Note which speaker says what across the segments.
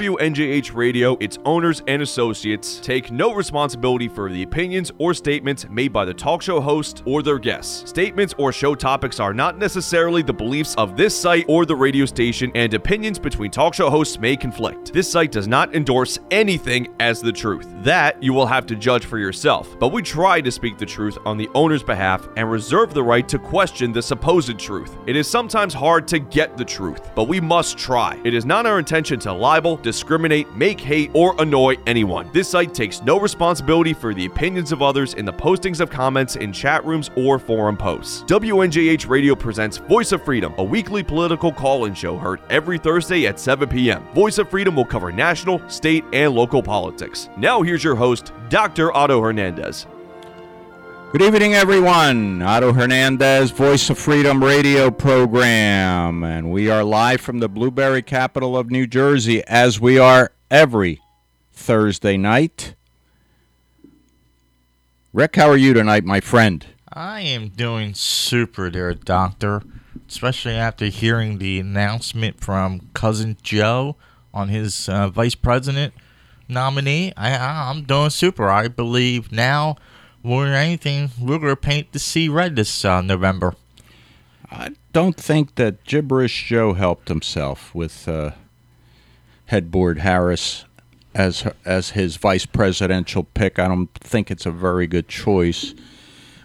Speaker 1: WNJH Radio, its owners, and associates take no responsibility for the opinions or statements made by the talk show host or their guests. Statements or show topics are not necessarily the beliefs of this site or the radio station, and opinions between talk show hosts may conflict. This site does not endorse anything as the truth. That you will have to judge for yourself, but we try to speak the truth on the owner's behalf and reserve the right to question the supposed truth. It is sometimes hard to get the truth, but we must try. It is not our intention to libel, discriminate, make hate, or annoy anyone. This site takes no responsibility for the opinions of others in the postings of comments in chat rooms or forum posts. WNJH Radio presents Voice of Freedom, a weekly political call in show heard every Thursday at 7 p.m. Voice of Freedom will cover national, state, and local politics. Now, here's your host, Dr. Otto Hernandez.
Speaker 2: Good evening, everyone. Otto Hernandez, Voice of Freedom radio program. And we are live from the blueberry capital of New Jersey, as we are every Thursday night. Rick, how are you tonight, my friend?
Speaker 3: I am doing super there, Doctor. Especially after hearing the announcement from Cousin Joe on his uh, vice president nominee. I, I'm doing super. I believe now more than anything, we're going to paint the sea red this uh, November.
Speaker 2: I don't think that Gibberish Joe helped himself with uh, headboard Harris as as his vice presidential pick. I don't think it's a very good choice.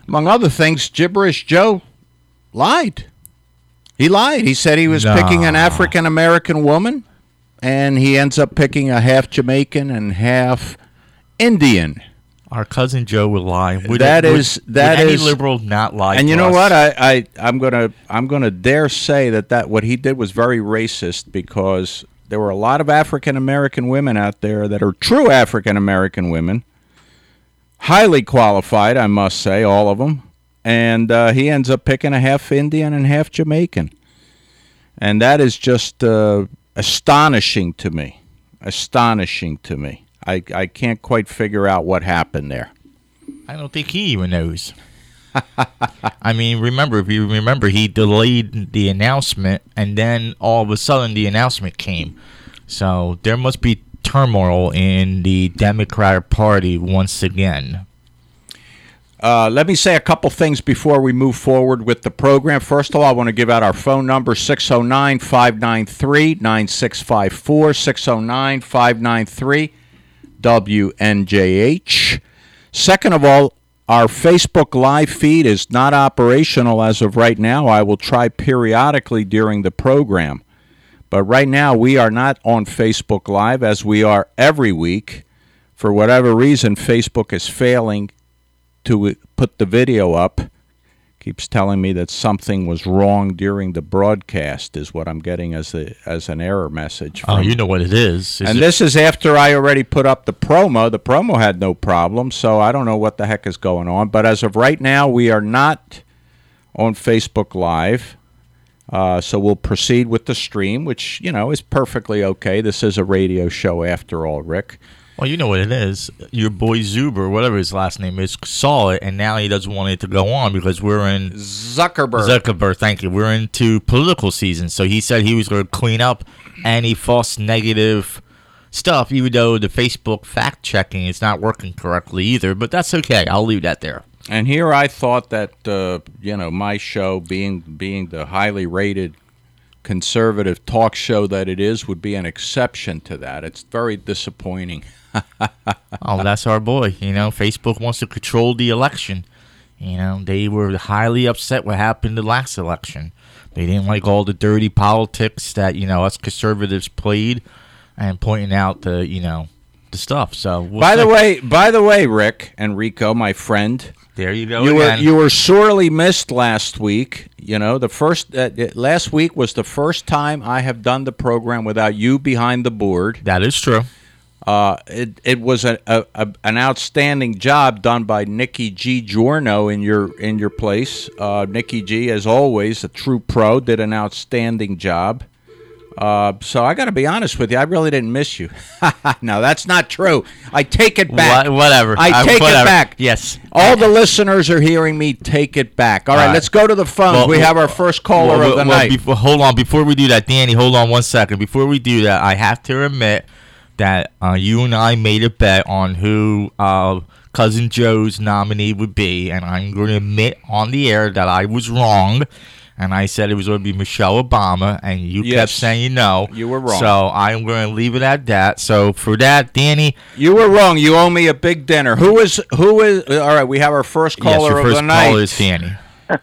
Speaker 2: Among other things, Gibberish Joe lied. He lied. He said he was
Speaker 3: No.
Speaker 2: picking an African American woman, and he ends up picking a half Jamaican and half Indian.
Speaker 3: Our cousin Joe will lie. Would,
Speaker 2: That
Speaker 3: would-
Speaker 2: is- that
Speaker 3: would
Speaker 2: is-
Speaker 3: any liberal not lie.
Speaker 2: And you know
Speaker 3: us?
Speaker 2: what? I, I I'm gonna I'm gonna dare say that that what he did was very racist because there were a lot of African American women out there that are true African American women, highly qualified, I must say, all of them. And uh, he ends up picking a half Indian and half Jamaican, and that is just uh, astonishing to me. Astonishing to me. I, I can't quite figure out what happened there.
Speaker 3: I don't think he even knows. I mean, remember, if you remember, he delayed the announcement, and then all of a sudden the announcement came. So there must be turmoil in the Democratic Party once again.
Speaker 2: Uh, let me say a couple things before we move forward with the program. First of all, I want to give out our phone number 609 593 9654. 609 593 WNJH. Second of all, our Facebook live feed is not operational as of right now. I will try periodically during the program. But right now, we are not on Facebook Live as we are every week. For whatever reason, Facebook is failing to put the video up keeps telling me that something was wrong during the broadcast is what I'm getting as a as an error message.
Speaker 3: Oh, you know what it is. Is
Speaker 2: and
Speaker 3: it-
Speaker 2: this is after I already put up the promo. The promo had no problem, so I don't know what the heck is going on. But as of right now, we are not on Facebook Live. Uh, so we'll proceed with the stream, which you know is perfectly okay. This is a radio show after all, Rick.
Speaker 3: Well, you know what it is. Your boy Zuber, whatever his last name is, saw it, and now he doesn't want it to go on because we're in
Speaker 2: Zuckerberg.
Speaker 3: Zuckerberg, thank you. We're into political season, so he said he was going to clean up any false negative stuff, even though the Facebook fact checking is not working correctly either. But that's okay. I'll leave that there.
Speaker 2: And here I thought that uh, you know my show, being being the highly rated conservative talk show that it is, would be an exception to that. It's very disappointing.
Speaker 3: Oh, that's our boy. You know, Facebook wants to control the election. You know, they were highly upset what happened the last election. They didn't like all the dirty politics that you know us conservatives played, and pointing out the you know the stuff. So we'll
Speaker 2: by the way, by the way, Rick and Rico, my friend,
Speaker 3: there you go.
Speaker 2: you were you were sorely missed last week. You know, the first uh, uh, last week was the first time I have done the program without you behind the board.
Speaker 3: that is true.
Speaker 2: Uh, it it was a, a, a an outstanding job done by Nikki G Giorno in your in your place. Uh, Nikki G, as always, a true pro, did an outstanding job. Uh, so I got to be honest with you, I really didn't miss you. no, that's not true. I take it back.
Speaker 3: Wha- whatever.
Speaker 2: I take
Speaker 3: whatever.
Speaker 2: it back.
Speaker 3: Yes.
Speaker 2: All the listeners are hearing me take it back. All right,
Speaker 3: All right.
Speaker 2: let's go to the phone.
Speaker 3: Well,
Speaker 2: we
Speaker 3: well,
Speaker 2: have our first caller
Speaker 3: Well,
Speaker 2: of the night.
Speaker 3: before- hold on. Before we do that, Danny, hold on one second. Before we do that, I have to admit that uh, you and I made a bet on who uh, cousin Joe's nominee would be, and I'm going to admit on the air that I was wrong. And I said it was going to be Michelle Obama, and you
Speaker 2: Yes.
Speaker 3: kept saying no.
Speaker 2: You were wrong.
Speaker 3: So I'm going to leave it at that. So for that, Danny,
Speaker 2: You were wrong. You owe me a big dinner. Who is who is? All right, we have our first
Speaker 3: yes,
Speaker 2: caller
Speaker 3: your
Speaker 2: of
Speaker 3: first
Speaker 2: the night.
Speaker 3: caller is Danny.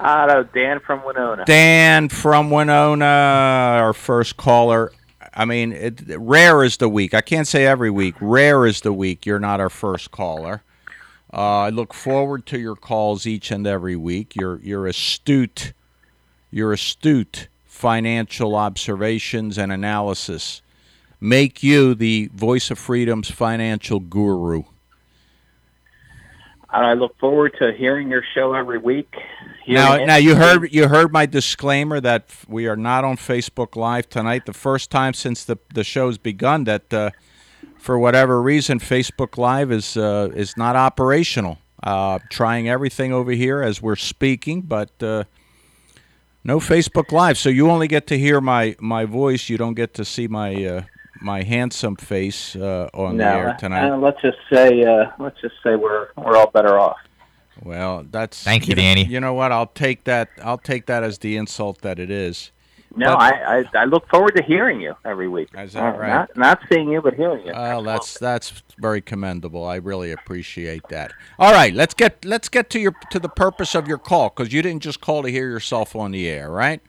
Speaker 4: I know Dan from Winona.
Speaker 2: Dan from Winona, our first caller. I mean, it, rare is the week. I can't say every week. Rare is the week. You're not our first caller. Uh, I look forward to your calls each and every week. You're you're astute. Your astute financial observations and analysis make you the voice of freedom's financial guru.
Speaker 4: I look forward to hearing your show every week.
Speaker 2: Now, now you heard you heard my disclaimer that we are not on Facebook Live tonight. The first time since the the show's begun that, uh, for whatever reason, Facebook Live is uh, is not operational. Uh, trying everything over here as we're speaking, but uh, no Facebook Live. So you only get to hear my my voice. You don't get to see my uh, my handsome face uh, on
Speaker 4: no,
Speaker 2: the air tonight.
Speaker 4: uh, let's just say uh, let's just say we're we're all better off.
Speaker 2: well, that's
Speaker 3: Thank you,
Speaker 2: know-
Speaker 3: Danny.
Speaker 2: You know what? I'll take that. I'll take that as the insult that it is.
Speaker 4: No,
Speaker 2: But-
Speaker 4: I, I I look forward to hearing you every week.
Speaker 2: Is that
Speaker 4: Uh,
Speaker 2: right?
Speaker 4: Not not seeing you, but hearing you.
Speaker 2: Well, that's that's very commendable. I really appreciate that. All right, let's get let's get to your to the purpose of your call because you didn't just call to hear yourself on the air, right?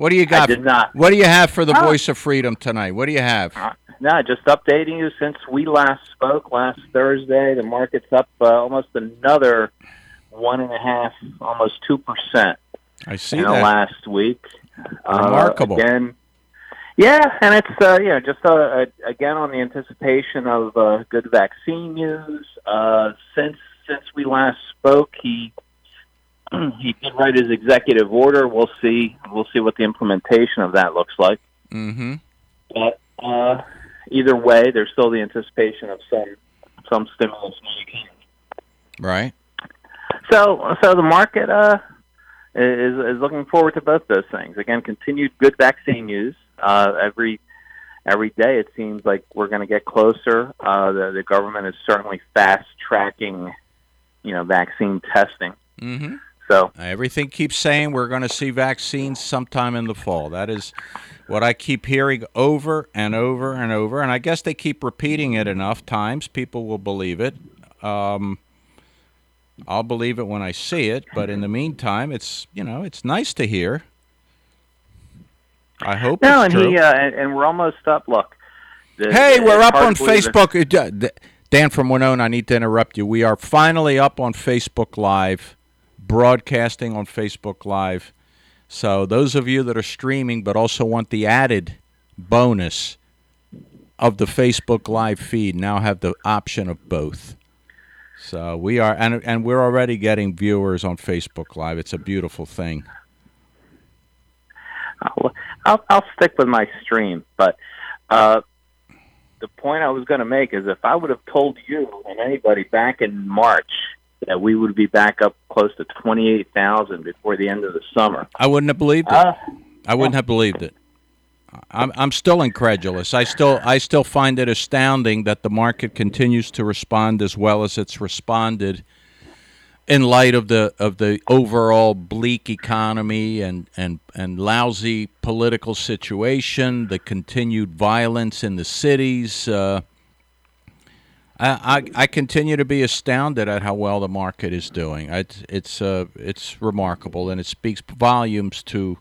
Speaker 2: What do you got?
Speaker 4: did not.
Speaker 2: What do you have for the
Speaker 4: Oh.
Speaker 2: voice of freedom tonight? What do you have?
Speaker 4: Uh, No, just updating you since we last spoke last Thursday. The market's up uh, almost another one and a half, almost two percent
Speaker 2: I see
Speaker 4: in the last week.
Speaker 2: Remarkable.
Speaker 4: Uh, again, yeah, and it's uh, you know just uh, uh, again on the anticipation of uh, good vaccine news. Uh, since since we last spoke, he he did write his executive order. We'll see we'll see what the implementation of that looks like.
Speaker 2: mm-hmm.
Speaker 4: But uh, either way, there's still the anticipation of some some stimulus money.
Speaker 2: Right.
Speaker 4: So so the market uh, is is looking forward to both those things. Again, continued good vaccine news. Uh, every every day it seems like we're going to get closer. Uh, the the government is certainly fast tracking, you know, vaccine testing.
Speaker 2: Mm-hmm.
Speaker 4: So
Speaker 2: Everything keeps saying we're going to see vaccines sometime in the fall. That is what I keep hearing over and over and over. And I guess they keep repeating it enough times. People will believe it. Um, I'll believe it when I see it. But in the meantime, it's you know it's nice to hear. I hope
Speaker 4: no,
Speaker 2: it's
Speaker 4: and
Speaker 2: true.
Speaker 4: he uh, and, and we're almost up. Look, the-
Speaker 2: Hey,
Speaker 4: the-
Speaker 2: we're up on
Speaker 4: to believe it.
Speaker 2: Facebook. Uh, Dan from Winona, I need to interrupt you. We are finally up on Facebook Live, broadcasting on Facebook Live. So those of you that are streaming but also want the added bonus of the Facebook Live feed now have the option of both. So we are and and we're already getting viewers on Facebook Live. It's a beautiful thing.
Speaker 4: I'll, I'll, stick with my stream, but uh, the point I was going to make is if I would have told you and anybody back in March that we would be back up close to 28,000 before the end of the summer,
Speaker 2: I wouldn't have believed it.
Speaker 4: uh,
Speaker 2: I wouldn't have believed it. I'm I'm still incredulous. I still I still find it astounding that the market continues to respond as well as it's responded in light of the of the overall bleak economy and and and lousy political situation, the continued violence in the cities. Uh, I, I I continue to be astounded at how well the market is doing. It's it's uh, it's remarkable, and it speaks volumes to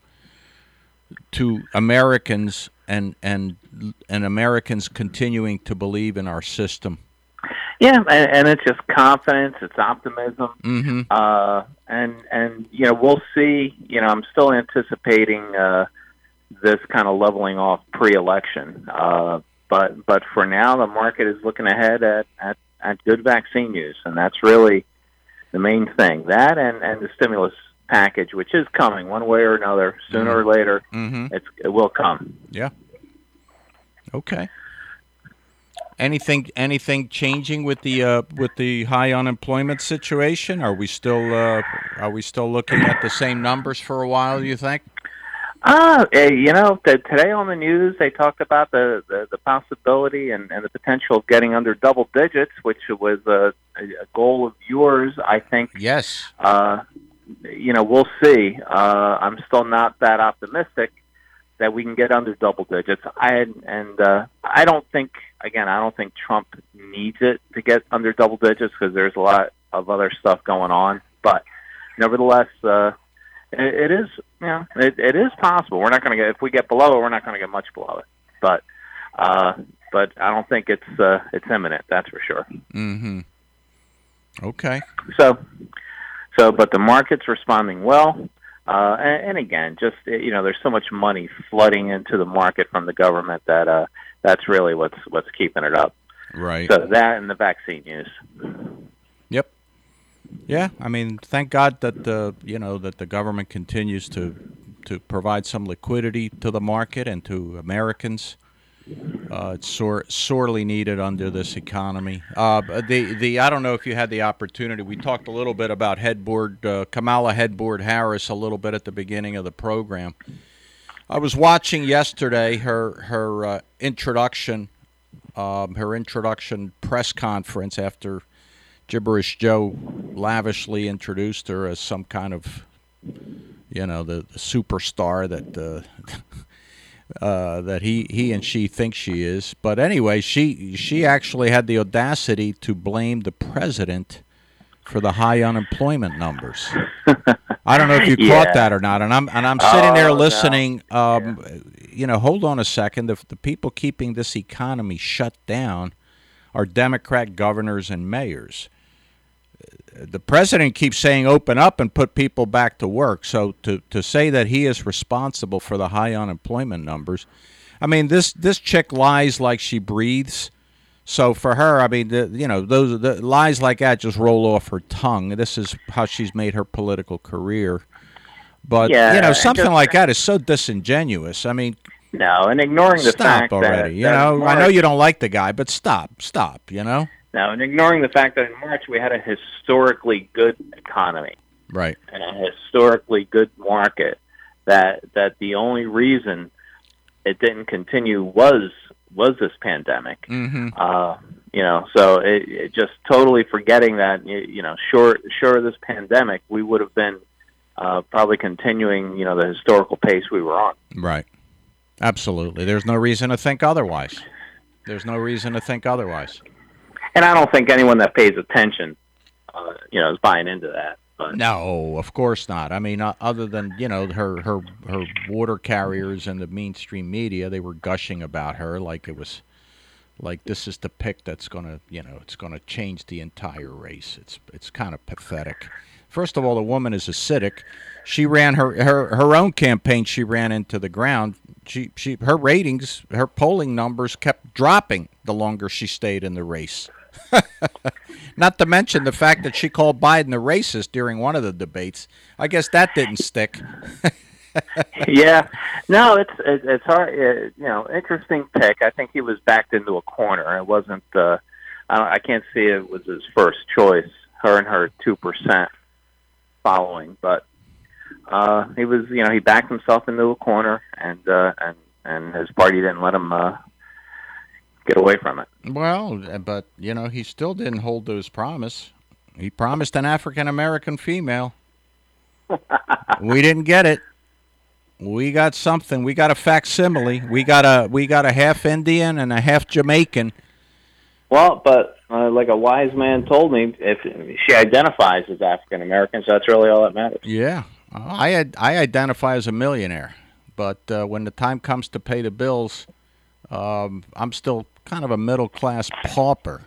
Speaker 2: to Americans and and and Americans continuing to believe in our system.
Speaker 4: yeah, and, and it's just confidence, it's optimism,
Speaker 2: Mm-hmm.
Speaker 4: uh, and and you know we'll see. You know, I'm still anticipating uh, this kind of leveling off pre-election, uh, but but for now, the market is looking ahead at, at at good vaccine use, and that's really the main thing. That and and the stimulus package, which is coming one way or another, sooner or later,
Speaker 2: Mm-hmm.
Speaker 4: it's it will come. Yeah.
Speaker 2: Okay. Anything anything changing with the uh, with the high unemployment situation? Are we still uh, are we still looking at the same numbers for a while? Do you think?
Speaker 4: Uh, eh, you know, t- today on the news they talked about the, the, the possibility and, and the potential of getting under double digits, which was a, a goal of yours, I think.
Speaker 2: Yes.
Speaker 4: Uh, you know, we'll see. Uh, I'm still not that optimistic that we can get under double digits. I and uh, I don't think again, I don't think Trump needs it to get under double digits because there's a lot of other stuff going on. But nevertheless, uh, it, it is you know it, it is possible. We're not going to get if we get below it, we're not going to get much below it. But uh, but I don't think it's uh, it's imminent. That's for sure.
Speaker 2: Mm-hmm. Okay.
Speaker 4: So so, but the market's responding well. Uh, and, and again, just you know, there's so much money flooding into the market from the government that uh, that's really what's what's keeping it up.
Speaker 2: Right.
Speaker 4: So that and the vaccine news.
Speaker 2: Yeah, I mean, thank God that the you know that the government continues to to provide some liquidity to the market and to Americans. Uh, it's sore, sorely needed under this economy. Uh, the the I don't know if you had the opportunity. We talked a little bit about headboard uh, Kamala Headboard Harris a little bit at the beginning of the program. I was watching yesterday her her uh, introduction, um, her introduction press conference after Gibberish Joe lavishly introduced her as some kind of, you know, the, the superstar that uh, uh, that he, he and she think she is. But anyway, she she actually had the audacity to blame the president for the high unemployment numbers. I don't know if you
Speaker 4: Yeah.
Speaker 2: caught that or not. And I'm and I'm sitting there
Speaker 4: Oh, no.
Speaker 2: listening. Um, You know, hold on a second. The, the people keeping this economy shut down are Democrat governors and mayors. The president keeps saying open up and put people back to work. So to, to say that he is responsible for the high unemployment numbers, I mean this this chick lies like she breathes. So for her, I mean, the, you know, those the lies like that just roll off her tongue. This is how she's made her political career. But
Speaker 4: Yeah,
Speaker 2: you know, something
Speaker 4: just-
Speaker 2: like that is so disingenuous. I mean,
Speaker 4: No, and ignoring the
Speaker 2: stop
Speaker 4: fact
Speaker 2: already.
Speaker 4: that
Speaker 2: you know, I know you don't like the guy, but stop, stop. You know,
Speaker 4: No, and ignoring the fact that in March we had a historically good economy
Speaker 2: right?
Speaker 4: and a historically good market. That that the only reason it didn't continue was was this pandemic.
Speaker 2: Mm-hmm.
Speaker 4: Uh, you know, so it, it just totally forgetting that you, know, short short of this pandemic, we would have been uh, probably continuing you know the historical pace we were on.
Speaker 2: Right. Absolutely. There's no reason to think otherwise. There's no reason to think otherwise.
Speaker 4: And I don't think anyone that pays attention, uh, you know, is buying into that. But
Speaker 2: No, of course not. I mean, uh, other than you know her her her water carriers and the mainstream media, they were gushing about her like it was like this is the pick that's to you know it's to change the entire race. It's it's kind of pathetic. First of all, the woman is acidic. She ran her, her her own campaign. She ran into the ground. She she her ratings, her polling numbers kept dropping the longer she stayed in the race. Not to mention the fact that she called Biden a racist during one of the debates. I guess that didn't stick.
Speaker 4: yeah, no, it's it, it's hard. Uh, you know, interesting pick. I think he was backed into a corner. It wasn't. Uh, I, I can't see it was his first choice. Her and her two percent following, but uh, he was. You know, he backed himself into a corner, and uh, and and his party didn't let him uh, get away from it.
Speaker 2: Well, but you know, he still didn't hold to his promise. He promised an African American female. we didn't get it. We got something. We got a facsimile. We got a we got a half Indian and a half Jamaican.
Speaker 4: Well, but uh, like a wise man told me, if she identifies as African American, so that's really all that matters.
Speaker 2: Yeah, I I identify as a millionaire, but uh, when the time comes to pay the bills, um, I'm still kind of a middle class pauper.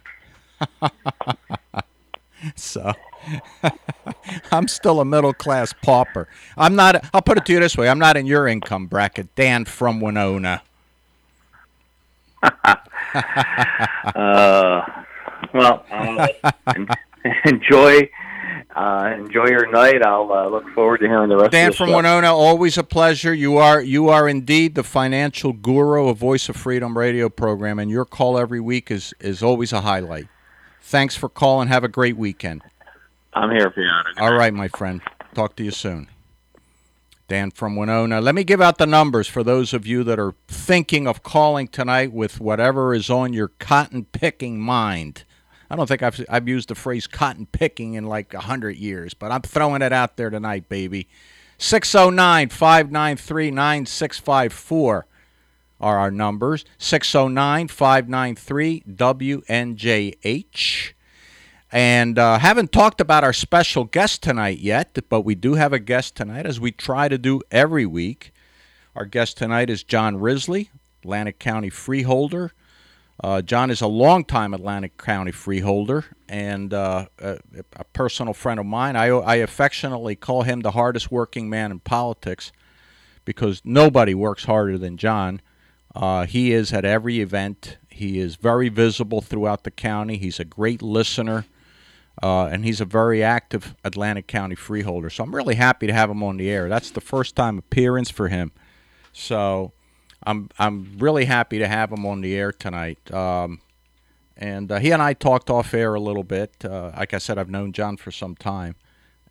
Speaker 2: so I'm still a middle class pauper. I'm not. I'll put it to you this way: I'm not in your income bracket, Dan from Winona.
Speaker 4: Uh, well, uh, enjoy uh, enjoy your night. I'll uh, look forward to hearing the rest.
Speaker 2: Dan
Speaker 4: of the
Speaker 2: from
Speaker 4: show.
Speaker 2: Winona, always a pleasure. You are you are indeed the financial guru of Voice of Freedom radio program, and your call every week is is always a highlight. Thanks for calling. Have a great weekend.
Speaker 4: I'm here for you.
Speaker 2: All right, my friend. Talk to you soon. Dan from Winona. Let me give out the numbers for those of you that are thinking of calling tonight with whatever is on your cotton picking mind. I don't think I've, I've used the phrase cotton picking in like a 100 years, but I'm throwing it out there tonight, baby. 609 593 9654 are our numbers 609 593 WNJH. And uh, haven't talked about our special guest tonight yet, but we do have a guest tonight, as we try to do every week. Our guest tonight is John Risley, Atlantic County freeholder. Uh, John is a longtime Atlantic County freeholder and uh, a, a, personal friend of mine. I, I affectionately call him the hardest working man in politics because nobody works harder than John. Uh, he is at every event. He is very visible throughout the county. He's a great listener. Uh, and he's a very active Atlantic County freeholder. So I'm really happy to have him on the air. That's the first time appearance for him. So I'm I'm really happy to have him on the air tonight. Um, and uh, he and I talked off air a little bit. Uh, like I said, I've known John for some time,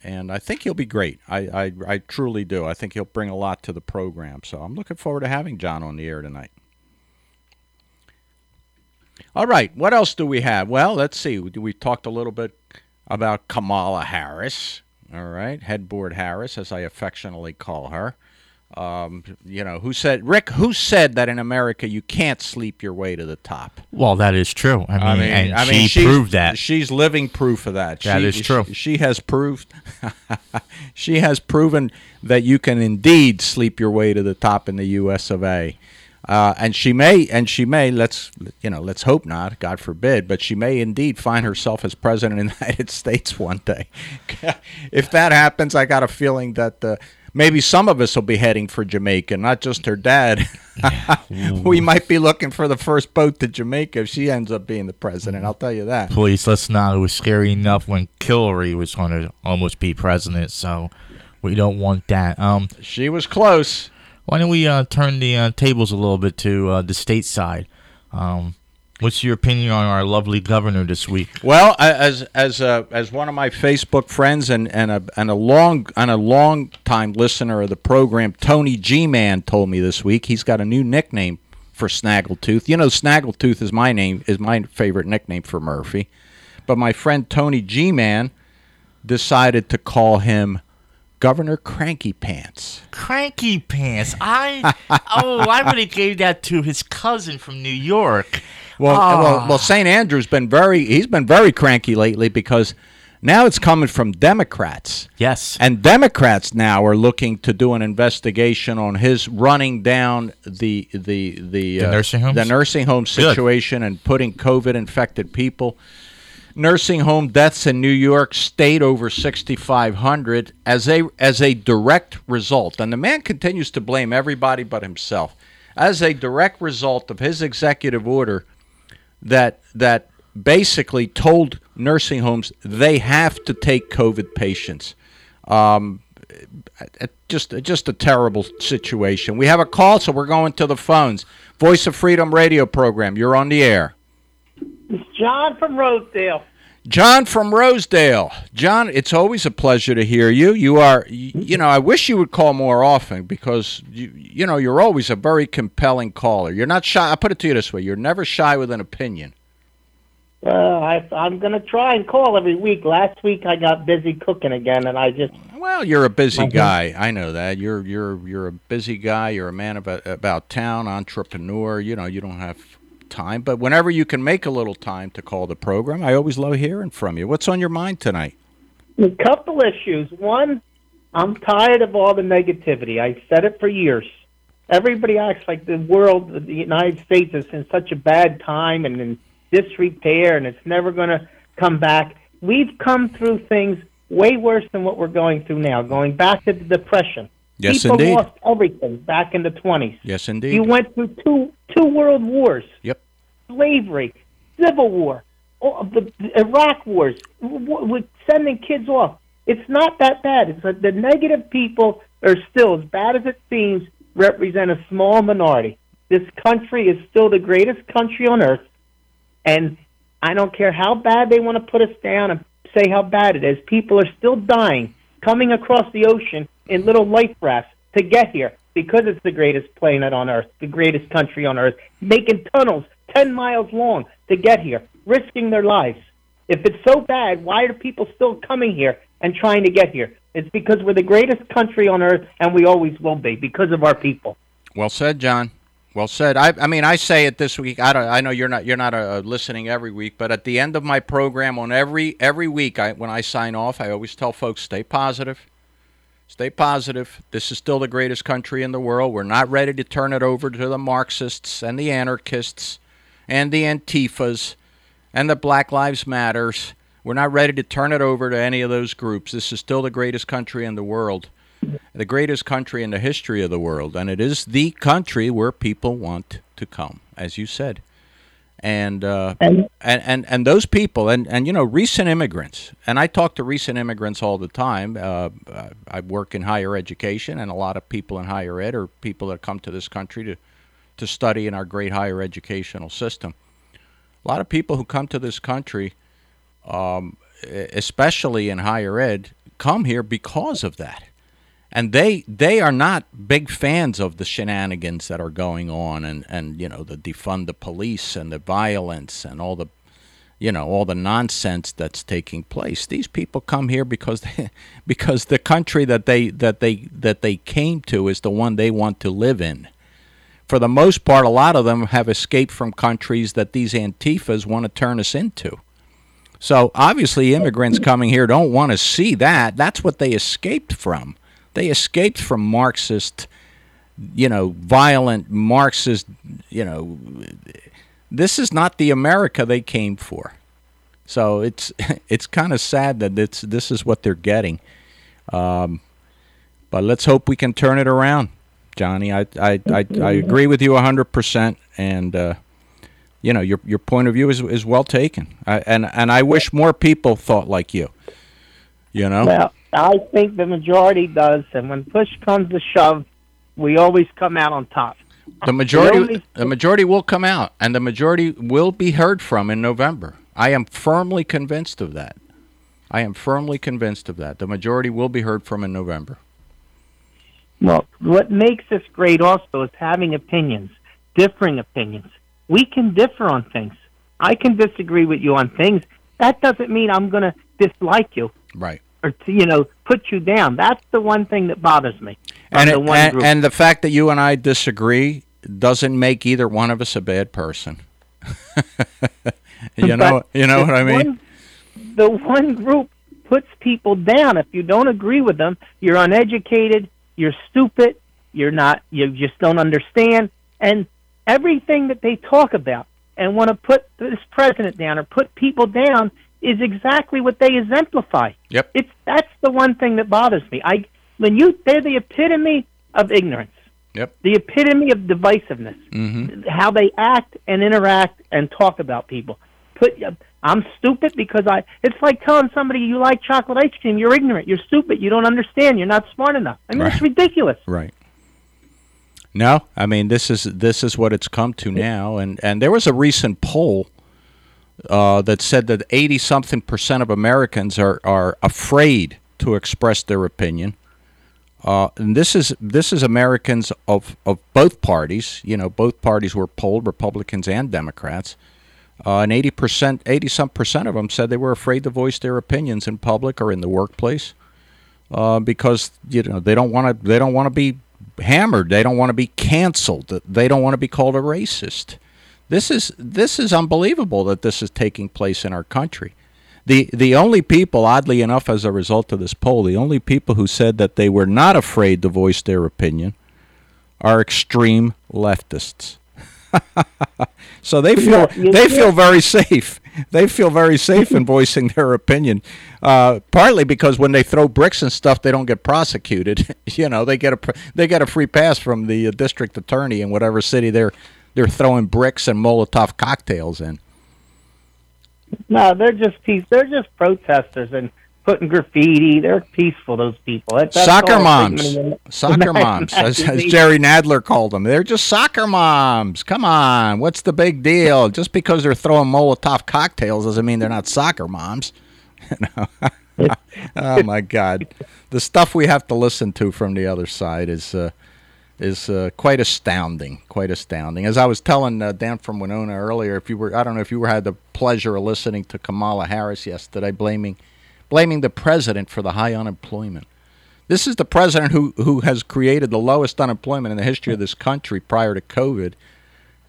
Speaker 2: and I think he'll be great. I, I I truly do. I think he'll bring a lot to the program. So I'm looking forward to having John on the air tonight. All right, what else do we have? Well, let's see. We talked a little bit about Kamala Harris, all right, headboard Harris, as I affectionately call her. Um, you know, who said, Rick, who said that in America you can't sleep your way to the top?
Speaker 3: Well, that is true. I mean,
Speaker 2: I mean, I mean,
Speaker 3: she
Speaker 2: she's-
Speaker 3: proved that.
Speaker 2: She's living proof of that.
Speaker 3: That
Speaker 2: she,
Speaker 3: is true.
Speaker 2: She, she has proved. she has proven that you can indeed sleep your way to the top in the U.S. of A. Uh, and she may, and she may. Let's, you know, let's hope not. God forbid. But she may indeed find herself as president of the United States one day. if that happens, I got a feeling that uh, maybe some of us will be heading for Jamaica, not just her dad. we might be looking for the first boat to Jamaica if she ends up being the president. I'll tell you that.
Speaker 3: Please, let's not. It was scary enough when Hillary was going to almost be president, so we don't want that. Um,
Speaker 2: She was close.
Speaker 3: why don't we uh, turn the uh, tables a little bit to uh, the state side? Um, what's your opinion on our lovely governor this week?
Speaker 2: Well, as as uh, as one of my Facebook friends and, and a and a long and a long time listener of the program, Tony G Man told me this week he's got a new nickname for Snaggletooth. You know, Snaggletooth is my name is my favorite nickname for Murphy, but my friend Tony G Man decided to call him Governor Cranky Pants.
Speaker 3: Cranky pants. I oh, I would have gave that to his cousin from New York.
Speaker 2: Well,
Speaker 3: Ah.
Speaker 2: well, well, St. Andrew's been very he's been very cranky lately because now it's coming from Democrats.
Speaker 3: Yes.
Speaker 2: And Democrats now are looking to do an investigation on his running down the the the,
Speaker 3: The nursing homes?
Speaker 2: the nursing home
Speaker 3: Good.
Speaker 2: situation and putting COVID infected people. Nursing home deaths in New York State over 6,500 as a as a direct result, and the man continues to blame everybody but himself. As a direct result of his executive order, that that basically told nursing homes they have to take COVID patients. Um, just just a terrible situation. We have a call, so we're going to the phones. Voice of Freedom radio program. You're on the air.
Speaker 5: It's John from Rosedale.
Speaker 2: John from Rosedale. John, it's always a pleasure to hear you. You are, you, know, I wish you would call more often because you, you know, you're always a very compelling caller. You're not shy. I put it to you this way: you're never shy with an opinion.
Speaker 5: Well, I, I'm going to try and call every week. Last week I got busy cooking again, and I just
Speaker 2: Well, you're a busy
Speaker 5: Mhm.
Speaker 2: guy. I know that. You're you're you're a busy guy. You're a man about about town, entrepreneur. You know, you don't have time, but whenever you can make a little time to call the program, I always love hearing from you. What's on your mind tonight?
Speaker 5: a couple issues. One, I'm tired of all the negativity. I said it for years. Everybody acts like the world, the United States, is in such a bad time and in disrepair, and it's never going to come back. We've come through things way worse than what we're going through now. Going back to the depression.
Speaker 2: Yes,
Speaker 5: People
Speaker 2: indeed.
Speaker 5: lost everything back in the 20s.
Speaker 2: Yes, indeed.
Speaker 5: You went through two two world wars.
Speaker 2: Yep.
Speaker 5: Slavery, civil war, the, the Iraq wars, w- w- with sending kids off. It's not that bad. It's that the negative people are still, as bad as it seems, represent a small minority. This country is still the greatest country on earth, and I don't care how bad they want to put us down and say how bad it is. People are still dying, coming across the ocean in little life rafts. to get here because it's the greatest planet on Earth, the greatest country on Earth, making tunnels 10 miles long to get here, risking their lives. If it's so bad, why are people still coming here and trying to get here? It's because we're the greatest country on earth, and we always will be because of our people.
Speaker 2: Well said, John. Well said. I, I mean, I say it this week. I don't. I know you're not. You're not uh, listening every week, but at the end of my program, on every every week, I when I sign off, I always tell folks, stay positive. Stay positive. This is still the greatest country in the world. We're not ready to turn it over to the Marxists and the anarchists and the Antifas and the Black Lives Matters. We're not ready to turn it over to any of those groups. This is still the greatest country in the world, the greatest country in the history of the world, and it is the country where people want to come, as you said. And, uh, and and and those people and and you know recent immigrants and I talk to recent immigrants all the time. Uh, I work in higher education, and a lot of people in higher ed are people that come to this country to to study in our great higher educational system. A lot of people who come to this country um, especially in higher ed, come here because of that. And they they are not big fans of the shenanigans that are going on and, and you know the defund the police and the violence and all the you know all the nonsense that's taking place. These people come here because they, because the country that they that they that they came to is the one they want to live in. For the most part, a lot of them have escaped from countries that these antifas want to turn us into. So obviously, immigrants coming here don't want to see that. That's what they escaped from. They escaped from Marxist, you know, violent Marxist, you know. This is not the America they came for. So it's it's kind of sad that it's this is what they're getting. Um, but let's hope we can turn it around, Johnny. I I I, I agree with you hundred percent, and. Uh, you know your your point of view is is well taken, I, and and I wish more people thought like you. You know.
Speaker 5: Well, I think the majority does, and when push comes to shove, we always come out on top.
Speaker 2: The majority, the, only, the majority will come out, and the majority will be heard from in November. I am firmly convinced of that. I am firmly convinced of that. The majority will be heard from in November.
Speaker 5: Well, what makes us great also is having opinions, differing opinions we can differ on things. I can disagree with you on things. That doesn't mean I'm going to dislike you.
Speaker 2: Right.
Speaker 5: Or to, you know, put you down. That's the one thing that bothers me.
Speaker 2: And it, and, and, the fact that you and I disagree doesn't make either one of us a bad person. you know, you know what I mean.
Speaker 5: One, the one group puts people down. If you don't agree with them, you're uneducated. You're stupid. You're not. You just don't understand. And everything that they talk about and want to put this president down or put people down is exactly what they exemplify.
Speaker 2: Yep.
Speaker 5: It's that's the one thing that bothers me. I when you they're the epitome of ignorance.
Speaker 2: Yep.
Speaker 5: The epitome of divisiveness.
Speaker 2: Mm-hmm.
Speaker 5: How they act and interact and talk about people. Put I'm stupid because I it's like telling somebody you like chocolate ice cream, you're ignorant, you're stupid, you don't understand, you're not smart enough. I mean
Speaker 2: right.
Speaker 5: it's ridiculous.
Speaker 2: Right. No, I mean this is this is what it's come to now, and and there was a recent poll uh, that said that eighty something percent of Americans are are afraid to express their opinion. Uh, and this is this is Americans of, of both parties. You know, both parties were polled, Republicans and Democrats. Uh, and eighty percent, eighty some percent of them said they were afraid to voice their opinions in public or in the workplace uh, because you know they don't want to they don't want to be hammered. They don't want to be canceled. They don't want to be called a racist. This is this is unbelievable that this is taking place in our country. The the only people, oddly enough, as a result of this poll, the only people who said that they were not afraid to voice their opinion are extreme leftists. so they feel they feel very safe. They feel very safe in voicing their opinion. Uh, partly because when they throw bricks and stuff, they don't get prosecuted. you know, they get a they get a free pass from the district attorney in whatever city they're they're throwing bricks and Molotov cocktails in.
Speaker 5: No, they're just peace. They're just protesters, and putting graffiti. They're peaceful, those people. That,
Speaker 2: soccer moms. Soccer moms, as, as, Jerry Nadler called them. They're just soccer moms. Come on. What's the big deal? Just because they're throwing Molotov cocktails doesn't mean they're not soccer moms. Oh my God, the stuff we have to listen to from the other side is uh, is uh, quite astounding. Quite astounding. As I was telling uh, Dan from Winona earlier, if you were, I don't know if you were had the pleasure of listening to Kamala Harris yesterday, blaming blaming the president for the high unemployment. This is the president who who has created the lowest unemployment in the history of this country prior to COVID.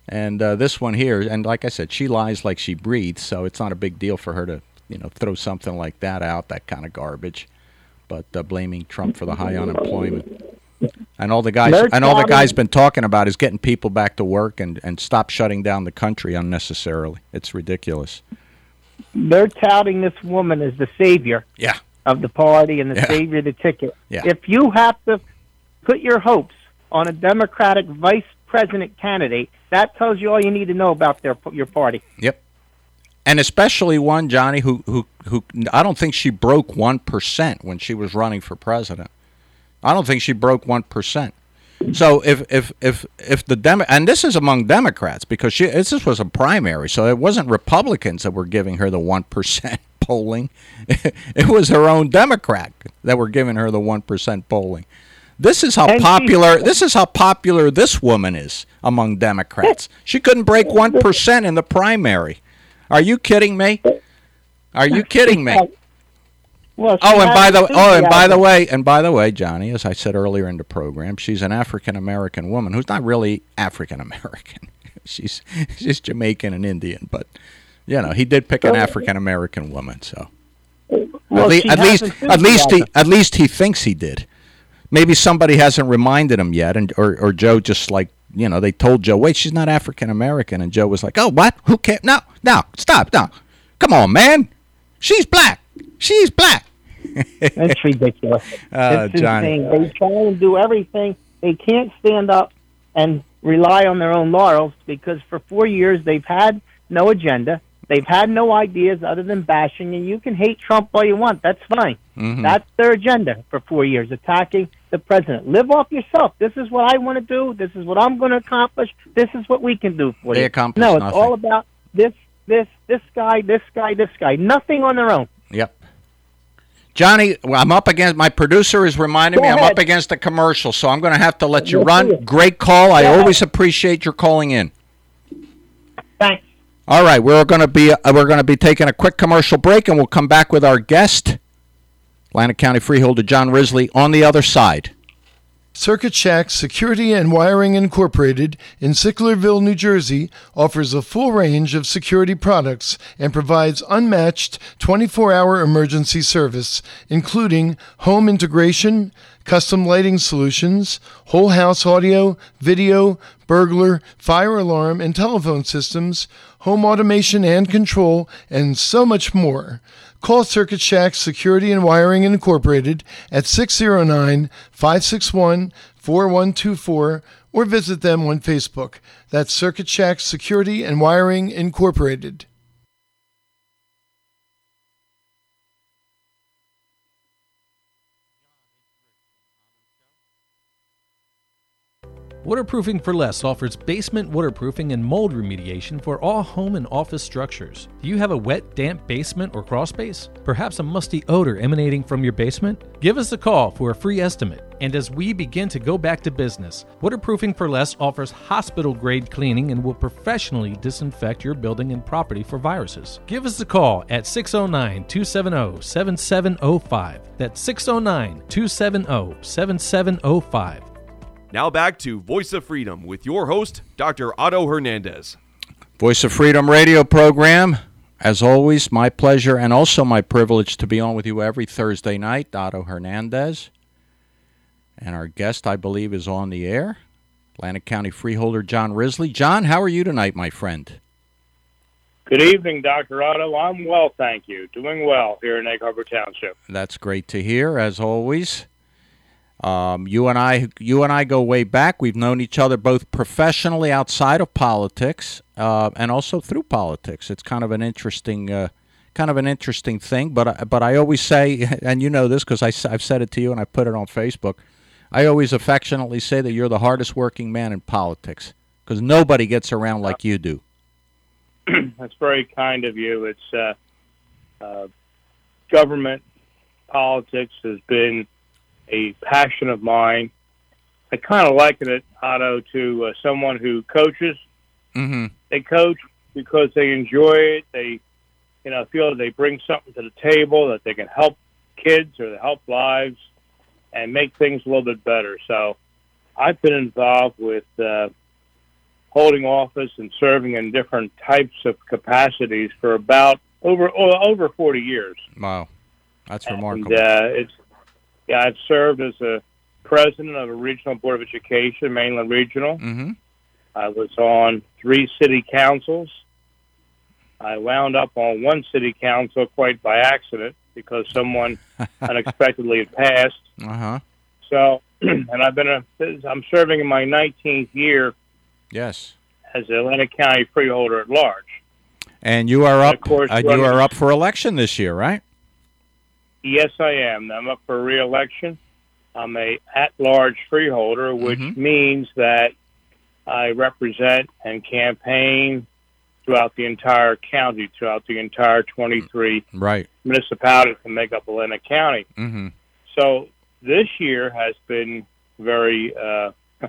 Speaker 2: And uh, this one here, and like I said, she lies like she breathes, so it's not a big deal for her to, you know, throw something like that out, that kind of garbage. But uh, blaming Trump for the high unemployment, and all the guys, and all the guys been talking about is getting people back to work and and stop shutting down the country unnecessarily. It's ridiculous.
Speaker 5: They're touting this woman as the savior
Speaker 2: Yeah.
Speaker 5: of the party and the
Speaker 2: Yeah.
Speaker 5: savior of the ticket.
Speaker 2: Yeah.
Speaker 5: If you have to put your hopes on a Democratic vice president candidate, that tells you all you need to know about their your party.
Speaker 2: Yep. And especially one Johnny who who who I don't think she broke one percent when she was running for president. I don't think she broke one percent. So if if if if the Demo- and this is among Democrats because she this was a primary, so it wasn't Republicans that were giving her the one percent polling. It was her own Democrat that were giving her the one percent polling. This is how
Speaker 5: And she-
Speaker 2: popular this is how popular this woman is among Democrats. She couldn't break one percent in the primary. Are you kidding me? Are you kidding me?
Speaker 5: Well,
Speaker 2: Oh, and by the oh, and by the way, and by the way, Johnny, as I said earlier in the program, she's an African American woman who's not really African American. she's she's Jamaican and Indian, but you know, he did pick an African American woman, so
Speaker 5: Well,
Speaker 2: at, le- at least at least he at least he thinks he did. Maybe somebody hasn't reminded him yet, and or or Joe just like you know they told Joe, wait, she's not African American, and Joe was like, oh, what? Who cares? No, no, stop, no, come on, man, she's black, she's black.
Speaker 5: That's ridiculous.
Speaker 2: Uh,
Speaker 5: it's insane. They try and do everything. They can't stand up and rely on their own laurels because for four years they've had no agenda. They've had no ideas other than bashing, and you can hate Trump all you want. That's fine.
Speaker 2: Mhm.
Speaker 5: That's their agenda for four years, attacking the president. Live off yourself. This is what I want to do. This is what I'm going to accomplish. This is what we can do for
Speaker 2: They
Speaker 5: you.
Speaker 2: accomplish
Speaker 5: no, it's
Speaker 2: nothing.
Speaker 5: all about this, this, this guy, this guy, this guy. Nothing on their own.
Speaker 2: Yep. Johnny, I'm up against my producer is reminding
Speaker 5: Go
Speaker 2: me I'm up against a commercial, so I'm going to have to let you
Speaker 5: Let's
Speaker 2: run.
Speaker 5: it.
Speaker 2: Great call. I always appreciate your calling in.
Speaker 5: Thanks.
Speaker 2: All right, we're going to be uh, we're going to be taking a quick commercial break, and we'll come back with our guest, Atlantic County freeholder John Risley, on the other side.
Speaker 6: Circuit Shack Security and Wiring Incorporated in Sicklerville, New Jersey offers a full range of security products and provides unmatched 24 hour emergency service, including home integration, custom lighting solutions, whole house audio, video, burglar, fire alarm, and telephone systems, home automation and control, and so much more. Call Circuit Shack Security and Wiring Incorporated at 609 561 4124 or visit them on Facebook. That's Circuit Shack Security and Wiring Incorporated.
Speaker 7: Waterproofing for Less offers basement waterproofing and mold remediation for all home and office structures. Do you have a wet, damp basement or crawl space? Perhaps a musty odor emanating from your basement? Give us a call for a free estimate. And as we begin to go back to business, Waterproofing for Less offers hospital grade cleaning and will professionally disinfect your building and property for viruses. Give us a call at 609 270 7705. That's 609 270 7705.
Speaker 1: Now back to Voice of Freedom with your host, Dr. Otto Hernandez.
Speaker 2: Voice of Freedom radio program. As always, my pleasure and also my privilege to be on with you every Thursday night, Otto Hernandez. And our guest, I believe, is on the air, Atlantic County freeholder John Risley. John, how are you tonight, my friend?
Speaker 8: Good evening, Dr. Otto. I'm well, thank you. Doing well here in Egg Harbor Township.
Speaker 2: That's great to hear, as always. Um, you and I, you and I go way back. We've known each other both professionally outside of politics uh, and also through politics. It's kind of an interesting, uh, kind of an interesting thing. But I- but I always say, and you know this because I've said it to you and I put it on Facebook. I always affectionately say that you're the hardest working man in politics because nobody gets around like you do.
Speaker 8: That's very kind of you. It's uh, uh, government politics has been a passion of mine. I kind of liken it, Otto, to uh, someone who coaches.
Speaker 2: Mm-hmm.
Speaker 8: They coach because they enjoy it. They, you know, feel that they bring something to the table that they can help kids or help lives and make things a little bit better. So, I've been involved with uh, holding office and serving in different types of capacities for about over over 40 years.
Speaker 2: Wow, that's
Speaker 8: And
Speaker 2: remarkable.
Speaker 8: uh, it's yeah, I've served as a president of a regional board of education, mainland regional.
Speaker 2: mm-hmm.
Speaker 8: I was on three city councils. I wound up on one city council quite by accident because someone unexpectedly had passed.
Speaker 2: Uh huh.
Speaker 8: So, and I've been a, I'm serving in my 19th year
Speaker 2: Yes.
Speaker 8: as the Atlantic County freeholder at large.
Speaker 2: And you are
Speaker 8: And
Speaker 2: up.
Speaker 8: of course,
Speaker 2: uh, you are up for election this year, right?
Speaker 8: Yes, I am. I'm up for reelection. I'm a at-large freeholder, which
Speaker 2: Mhm.
Speaker 8: means that I represent and campaign throughout the entire county, throughout the entire 23
Speaker 2: Right.
Speaker 8: municipalities that make up Atlantic County.
Speaker 2: Mm-hmm.
Speaker 8: So this year has been very uh,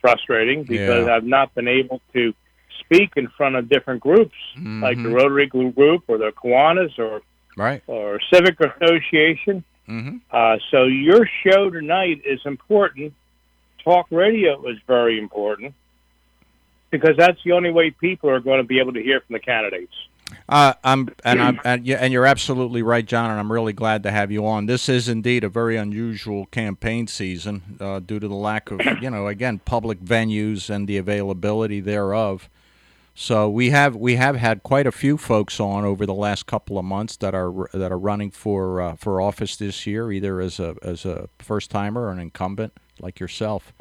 Speaker 8: frustrating because
Speaker 2: Yeah.
Speaker 8: I've not been able to speak in front of different groups like the
Speaker 2: Mhm.
Speaker 8: Rotary Group or the Kiwanis or
Speaker 2: Right.
Speaker 8: or Civic Association.
Speaker 2: Mm-hmm.
Speaker 8: Uh, so your show tonight is important. Talk radio is very important because that's the only way people are going to be able to hear from the candidates.
Speaker 2: Uh, I'm and I'm and, and you're absolutely right, John. And I'm really glad to have you on. This is indeed a very unusual campaign season uh, due to the lack of, you know, again, public venues and the availability thereof. So we have we have had quite a few folks on over the last couple of months that are that are running for uh, for office this year, either as a as a first timer or an incumbent like yourself.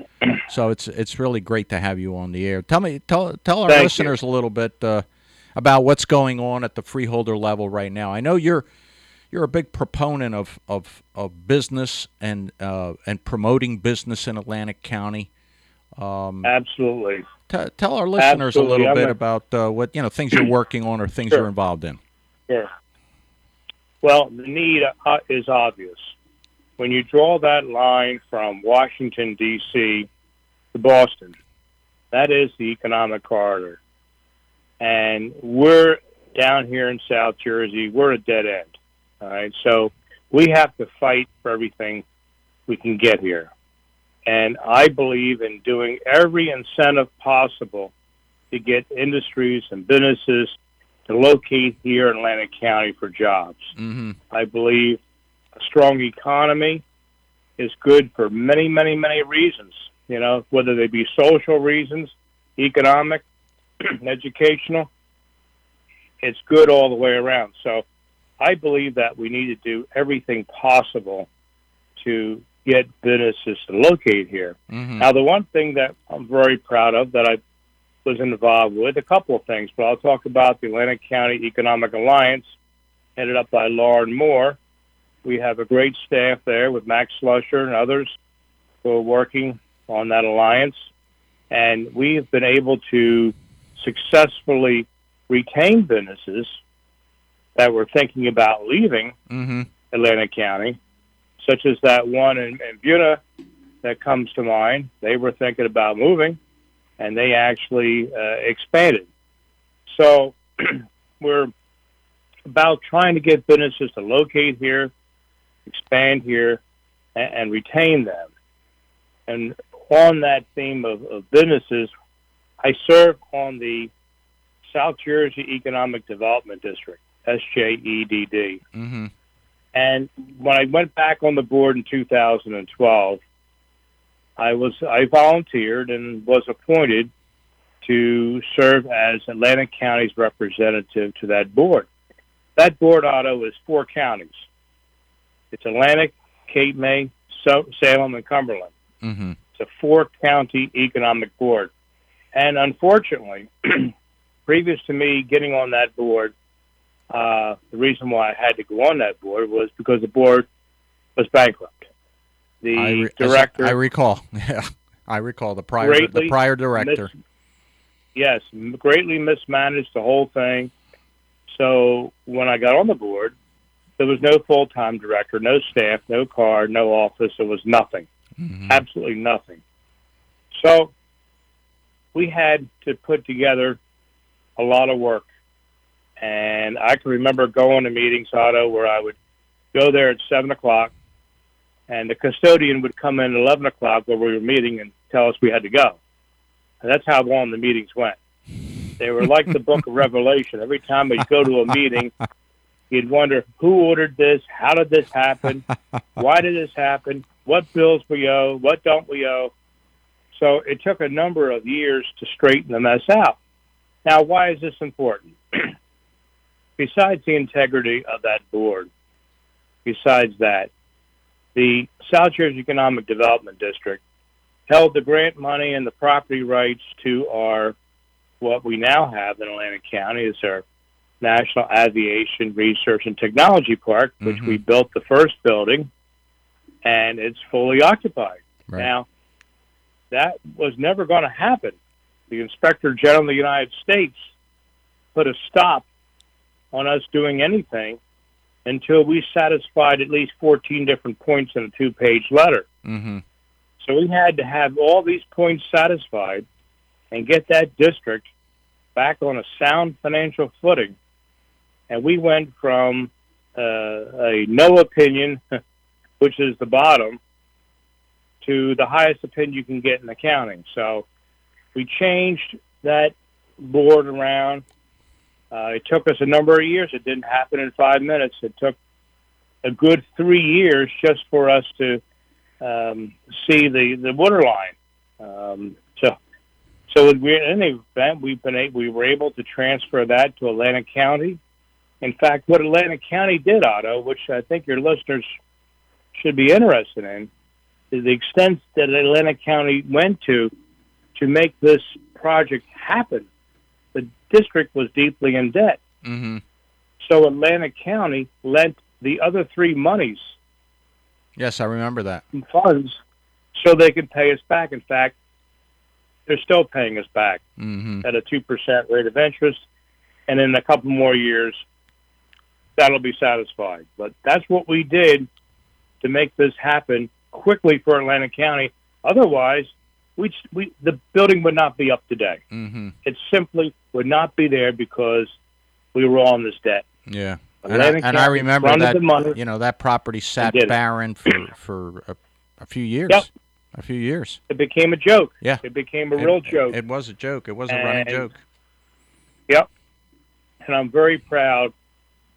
Speaker 2: So it's it's really great to have you on the air. Tell me tell tell our
Speaker 8: Thank you.
Speaker 2: listeners a little bit uh, about what's going on at the freeholder level right now. I know you're you're a big proponent of of, of business and uh, and promoting business in Atlantic County. Um,
Speaker 8: Absolutely.
Speaker 2: T- tell our listeners
Speaker 8: Absolutely.
Speaker 2: a little
Speaker 8: I'm
Speaker 2: bit
Speaker 8: a-
Speaker 2: about uh, what you know things you're working on or things
Speaker 8: Sure.
Speaker 2: you're involved in.
Speaker 8: Sure. Well, the need uh, is obvious. When you draw that line from Washington, D.C. to Boston, that is the economic corridor. And we're down here in South Jersey, we're a dead end. All right. So we have to fight for everything we can get here. And I believe in doing every incentive possible to get industries and businesses to locate here in Atlantic County for jobs.
Speaker 2: Mm-hmm.
Speaker 8: I believe a strong economy is good for many, many, many reasons. You know, whether they be social reasons, economic, educational, it's good all the way around. So I believe that we need to do everything possible to get businesses to locate here.
Speaker 2: Mm-hmm.
Speaker 8: Now, the one thing that I'm very proud of that I was involved with, a couple of things, but I'll talk about the Atlantic County Economic Alliance, headed up by Lauren Moore. We have a great staff there with Max Slusher and others who are working on that alliance. And we've been able to successfully retain businesses that were thinking about leaving
Speaker 2: Mm-hmm.
Speaker 8: Atlantic County, such as that one in, in Buena that comes to mind. They were thinking about moving, and they actually uh, expanded. So we're about trying to get businesses to locate here, expand here, and, and retain them. And on that theme of, of businesses, I serve on the South Jersey Economic Development District, SJEDD.
Speaker 2: Mm-hmm.
Speaker 8: And when I went back on the board in 2012, I was I volunteered and was appointed to serve as Atlantic County's representative to that board. That board, Otto, is four counties. It's Atlantic, Cape May, Salem, and Cumberland.
Speaker 2: Mm-hmm.
Speaker 8: It's a four-county economic board. And unfortunately, previous to me getting on that board, uh, the reason why I had to go on that board was because the board was bankrupt. The
Speaker 2: I, re-
Speaker 8: director,
Speaker 2: I recall. Yeah, I recall the prior the prior director.
Speaker 8: mis- yes, greatly mismanaged the whole thing. So when I got on the board, there was no full time director, no staff, no car, no office. There was nothing, absolutely nothing. So we had to put together a lot of work. And I can remember going to meetings, Otto, where I would go there at seven o'clock, and the custodian would come in at eleven o'clock where we were meeting and tell us we had to go. And that's how long the meetings went. They were like the Book of Revelation. Every time we'd go to a meeting, you'd wonder who ordered this, how did this happen, why did this happen, what bills we owe, what don't we owe. So it took a number of years to straighten the mess out. Now, why is this important? besides the integrity of that board, besides that, the South Jersey Economic Development District held the grant money and the property rights to our what we now have in Atlantic County is our National Aviation Research and Technology Park, which we mm-hmm. built the first building, and it's fully occupied.
Speaker 2: Right.
Speaker 8: Now, that was never going to happen. The Inspector General of the United States put a stop on us doing anything until we satisfied at least 14 different points in a two page letter.
Speaker 2: Mm-hmm.
Speaker 8: So we had to have all these points satisfied and get that district back on a sound financial footing. And we went from uh, a no opinion, which is the bottom, to the highest opinion you can get in accounting. So we changed that board around. Uh, it took us a number of years. It didn't happen in five minutes. It took a good three years just for us to um, see the the water line. Um, so, so in any event, we've been a, we were able to transfer that to Atlantic County. In fact, what Atlantic County did, Otto, which I think your listeners should be interested in, is the extent that Atlantic County went to to make this project happen. District was deeply in debt.
Speaker 2: Mm-hmm.
Speaker 8: So Atlantic County lent the other three monies
Speaker 2: Yes, I remember that.
Speaker 8: funds so they could pay us back. In fact, they're still paying us back
Speaker 2: Mm-hmm.
Speaker 8: at a 2% rate of interest. And in a couple more years, that'll be satisfied. But that's what we did to make this happen quickly for Atlantic County. Otherwise, we, we the building would not be up today.
Speaker 2: Mm-hmm.
Speaker 8: It simply would not be there because we were all in this debt.
Speaker 2: Yeah. And I, and I remember that
Speaker 8: money.
Speaker 2: you know that property sat barren for for a, a few years.
Speaker 8: Yep.
Speaker 2: A few years.
Speaker 8: It became a joke.
Speaker 2: Yeah.
Speaker 8: It became a real joke.
Speaker 2: It was a joke. It was a running joke.
Speaker 8: Yep. And I'm very proud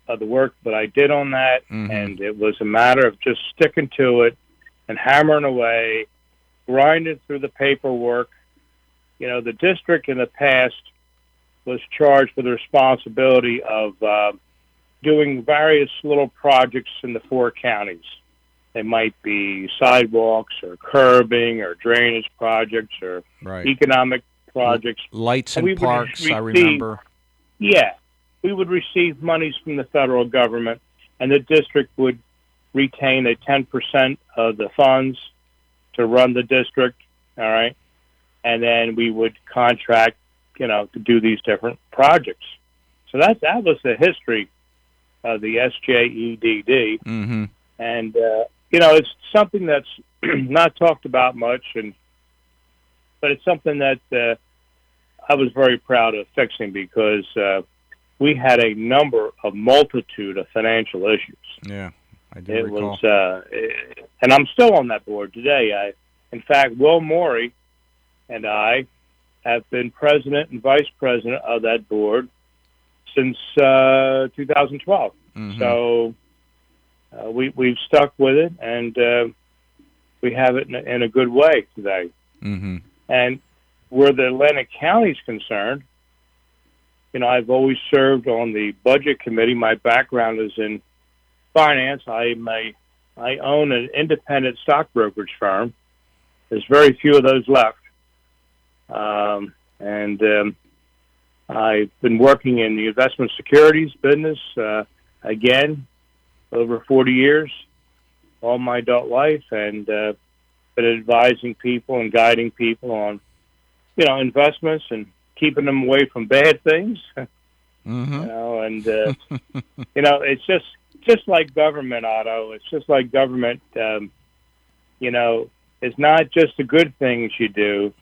Speaker 8: of the work that I did on that.
Speaker 2: Mhm.
Speaker 8: And it was a matter of just sticking to it and hammering away, grinding through the paperwork. You know, the district in the past was charged with the responsibility of uh, doing various little projects in the four counties. They might be sidewalks or curbing or drainage projects or
Speaker 2: Right.
Speaker 8: economic projects.
Speaker 2: Lights
Speaker 8: And
Speaker 2: and parks. I remember.
Speaker 8: Yeah, we would receive monies from the federal government, and the district would retain a 10% of the funds to run the district. All right. And then we would contract, you know, to do these different projects. So that, that was the history of the SJEDD.
Speaker 2: Mm-hmm.
Speaker 8: And, uh, you know, it's something that's not talked about much, and but it's something that uh, I was very proud of fixing because uh, we had a number of multitude of financial issues.
Speaker 2: Yeah. I do
Speaker 8: It
Speaker 2: recall.
Speaker 8: was, uh, and I'm still on that board today. I, in fact, Will Morey and I have been president and vice president of that board since uh, 2012.
Speaker 2: Mhm.
Speaker 8: So uh, we we've stuck with it, and uh, we have it in a, in a good way today.
Speaker 2: Mhm.
Speaker 8: And where the Atlantic County is concerned, you know, I've always served on the budget committee. My background is in finance. I'm a I own an independent stock brokerage firm. There's very few of those left, um, and um, I've been working in the investment securities business uh, again over 40 years, all my adult life, and uh, been advising people and guiding people on, you know, investments and keeping them away from bad things.
Speaker 2: Mm-hmm.
Speaker 8: You know, and uh, you know, it's just just like government, Otto. It's just like government. Um, you know, it's not just the good things you do;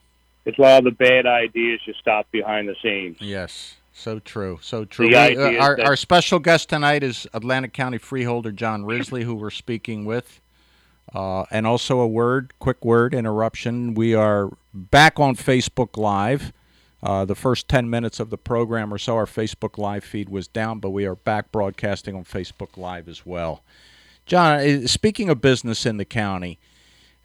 Speaker 8: it's a lot of the bad ideas you stop behind the scenes.
Speaker 2: Yes. So true. So true. We- uh, our,
Speaker 8: that-
Speaker 2: our special guest tonight is Atlantic County freeholder John Risley, who we're speaking with. Uh, and also a word, quick word interruption. We are back on Facebook Live. Uh, the first 10 minutes of the program or so, our Facebook Live feed was down, but we are back broadcasting on Facebook Live as well. John, uh, speaking of business in the county,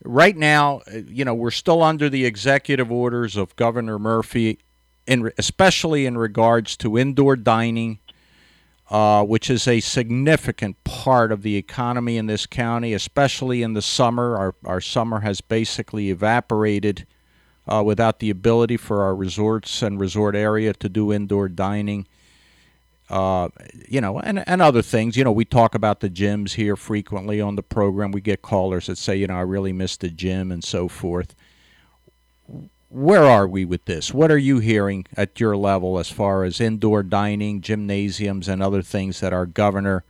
Speaker 2: right now, uh, you know, we're still under the executive orders of Governor Murphy, in especially in regards to indoor dining, uh, which is a significant part of the economy in this county, especially in the summer. Our our summer has basically evaporated uh, without the ability for our resorts and resort area to do indoor dining uh, you know, and, and other things. You know, we talk about the gyms here frequently on the program. We get callers that say, you know, I really miss the gym and so forth. Where are we with this? What are you hearing at your level as far as indoor dining, gymnasiums, and other things that our governor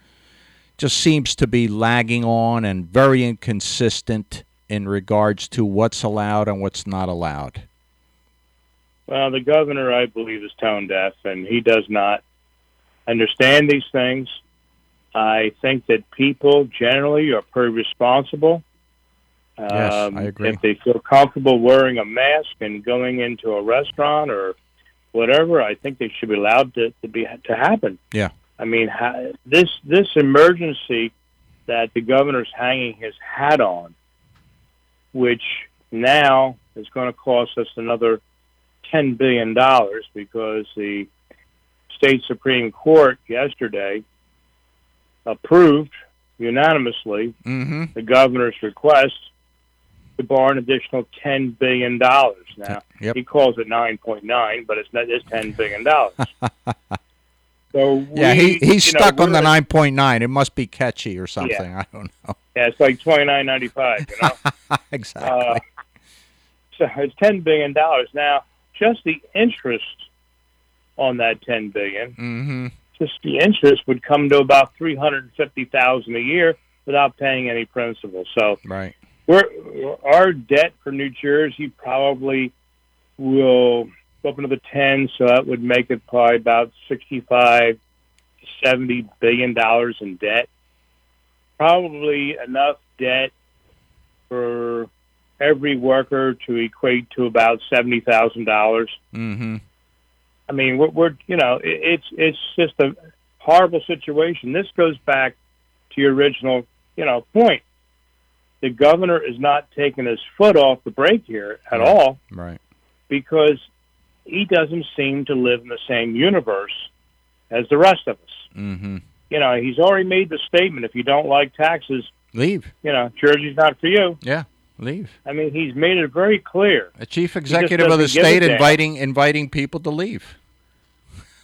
Speaker 2: just seems to be lagging on and very inconsistent in regards to what's allowed and what's not allowed?
Speaker 8: Well, the governor, I believe, is tone deaf, and he does not understand these things. I think that people generally are pretty responsible.
Speaker 2: Yes,
Speaker 8: Um,
Speaker 2: I agree.
Speaker 8: If they feel comfortable wearing a mask and going into a restaurant or whatever, I think they should be allowed to, to be to happen.
Speaker 2: Yeah.
Speaker 8: I mean, ha- this this emergency that the governor's hanging his hat on, which now is going to cost us another ten billion dollars because the state supreme court yesterday approved unanimously
Speaker 2: Mm-hmm.
Speaker 8: the governor's request to borrow an additional ten billion dollars. Now
Speaker 2: Yep.
Speaker 8: he calls it nine point nine, but it's not it's ten billion dollars. so
Speaker 2: Yeah, he, he's
Speaker 8: you know,
Speaker 2: stuck on the 9.9. It must be catchy or something. I don't know.
Speaker 8: Yeah, it's like twenty nine ninety five. You know,
Speaker 2: exactly.
Speaker 8: uh, so it's ten billion dollars now. Just the interest on that ten billion,
Speaker 2: mm-hmm.
Speaker 8: just the interest would come to about three hundred fifty thousand a year without paying any principal. So
Speaker 2: Right.
Speaker 8: we're our debt for New Jersey probably will go up the tens, so that would make it probably about sixty-five to seventy billion dollars in debt. Probably enough debt for every worker to equate to about seventy thousand dollars.
Speaker 2: Mm-hmm.
Speaker 8: I mean, we're, we're you know, it, it's it's just a horrible situation. This goes back to your original, you know, point. The governor is not taking his foot off the brake here at
Speaker 2: Right.
Speaker 8: all
Speaker 2: Right.
Speaker 8: because he doesn't seem to live in the same universe as the rest of us.
Speaker 2: Mm-hmm.
Speaker 8: You know, he's already made the statement: if you don't like taxes,
Speaker 2: Leave.
Speaker 8: you know, Jersey's not for you.
Speaker 2: Yeah. Leave.
Speaker 8: I mean, he's made it very clear.
Speaker 2: A chief executive of the state inviting inviting people to leave.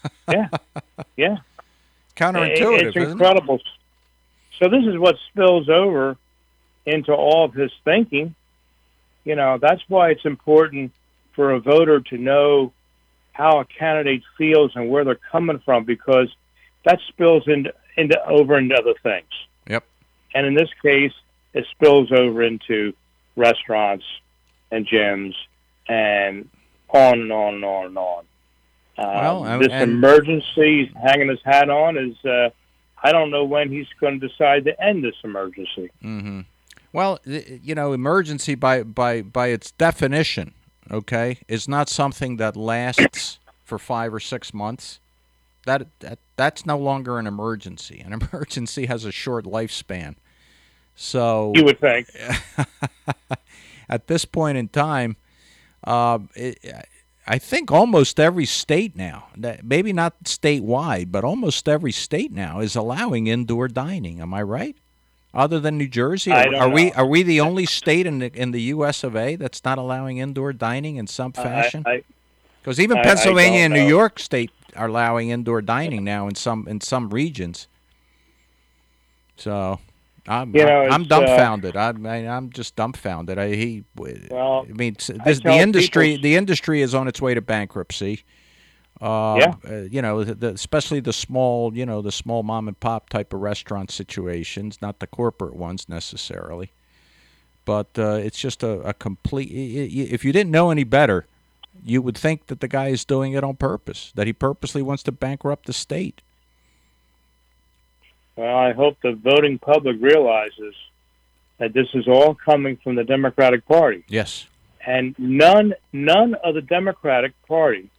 Speaker 8: Yeah, yeah.
Speaker 2: Counterintuitive,
Speaker 8: It's
Speaker 2: isn't it?
Speaker 8: incredible. So this is what spills over into all of his thinking. You know, that's why it's important for a voter to know how a candidate feels and where they're coming from because that spills into, into over into other things.
Speaker 2: Yep.
Speaker 8: And in this case, it spills over into restaurants and gyms and on and on and on and on. Um,
Speaker 2: Well,
Speaker 8: this
Speaker 2: and-
Speaker 8: emergency hanging his hat on is uh, I don't know when he's going to decide to end this emergency.
Speaker 2: Mm-hmm. Well, you know, emergency by by by its definition, okay, is not something that lasts for five or six months. That that that's no longer an emergency. An emergency has a short lifespan. So
Speaker 8: You would think.
Speaker 2: at this point in time, uh, it, I think almost every state now, maybe not statewide, but almost every state now is allowing indoor dining. Am I right? Other than New Jersey,
Speaker 8: I
Speaker 2: are, we are we the only state in the in the U.S. of A. that's not allowing indoor dining in some fashion?
Speaker 8: I, I,
Speaker 2: Because even
Speaker 8: I- I
Speaker 2: Pennsylvania
Speaker 8: don't
Speaker 2: and New
Speaker 8: know.
Speaker 2: York State are allowing indoor dining now in some in some regions. So, I'm
Speaker 8: You know,
Speaker 2: I'm
Speaker 8: uh,
Speaker 2: dumbfounded. I mean, I'm just dumbfounded. I he,
Speaker 8: Well,
Speaker 2: I mean,
Speaker 8: I
Speaker 2: this, the industry
Speaker 8: people-
Speaker 2: the industry is on its way to bankruptcy. Uh,
Speaker 8: Yeah.
Speaker 2: you know, the, especially the small, you know, the small mom and pop type of restaurant situations, not the corporate ones necessarily. But uh, it's just a, a complete. If you didn't know any better, you would think that the guy is doing it on purpose, that he purposely wants to bankrupt the state.
Speaker 8: Well, I hope the voting public realizes that this is all coming from the Democratic Party,
Speaker 2: Yes.
Speaker 8: and none none of the Democratic Party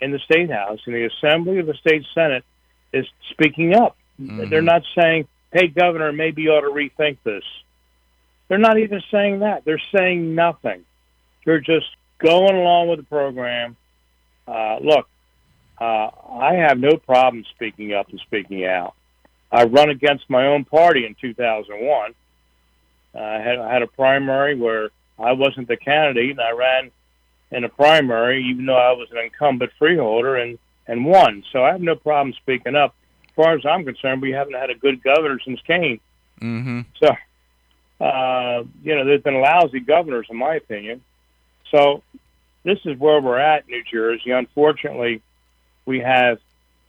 Speaker 8: in the state house in the assembly of the state senate is speaking up. They're not saying, "Hey, governor, maybe you ought to rethink this." They're not even saying that. They're saying nothing. They're just going along with the program. Uh, look, uh, I have no problem speaking up and speaking out. I run against my own party in 2001. Uh, I had, I had a primary where I wasn't the candidate, and I ran in a primary, even though I was an incumbent freeholder, and, and won. So I have no problem speaking up. As far as I'm concerned, we haven't had a good governor since Kean.
Speaker 2: Mm-hmm.
Speaker 8: So, uh, you know, there's been lousy governors, in my opinion. So, this is where we're at, New Jersey. Unfortunately, we have,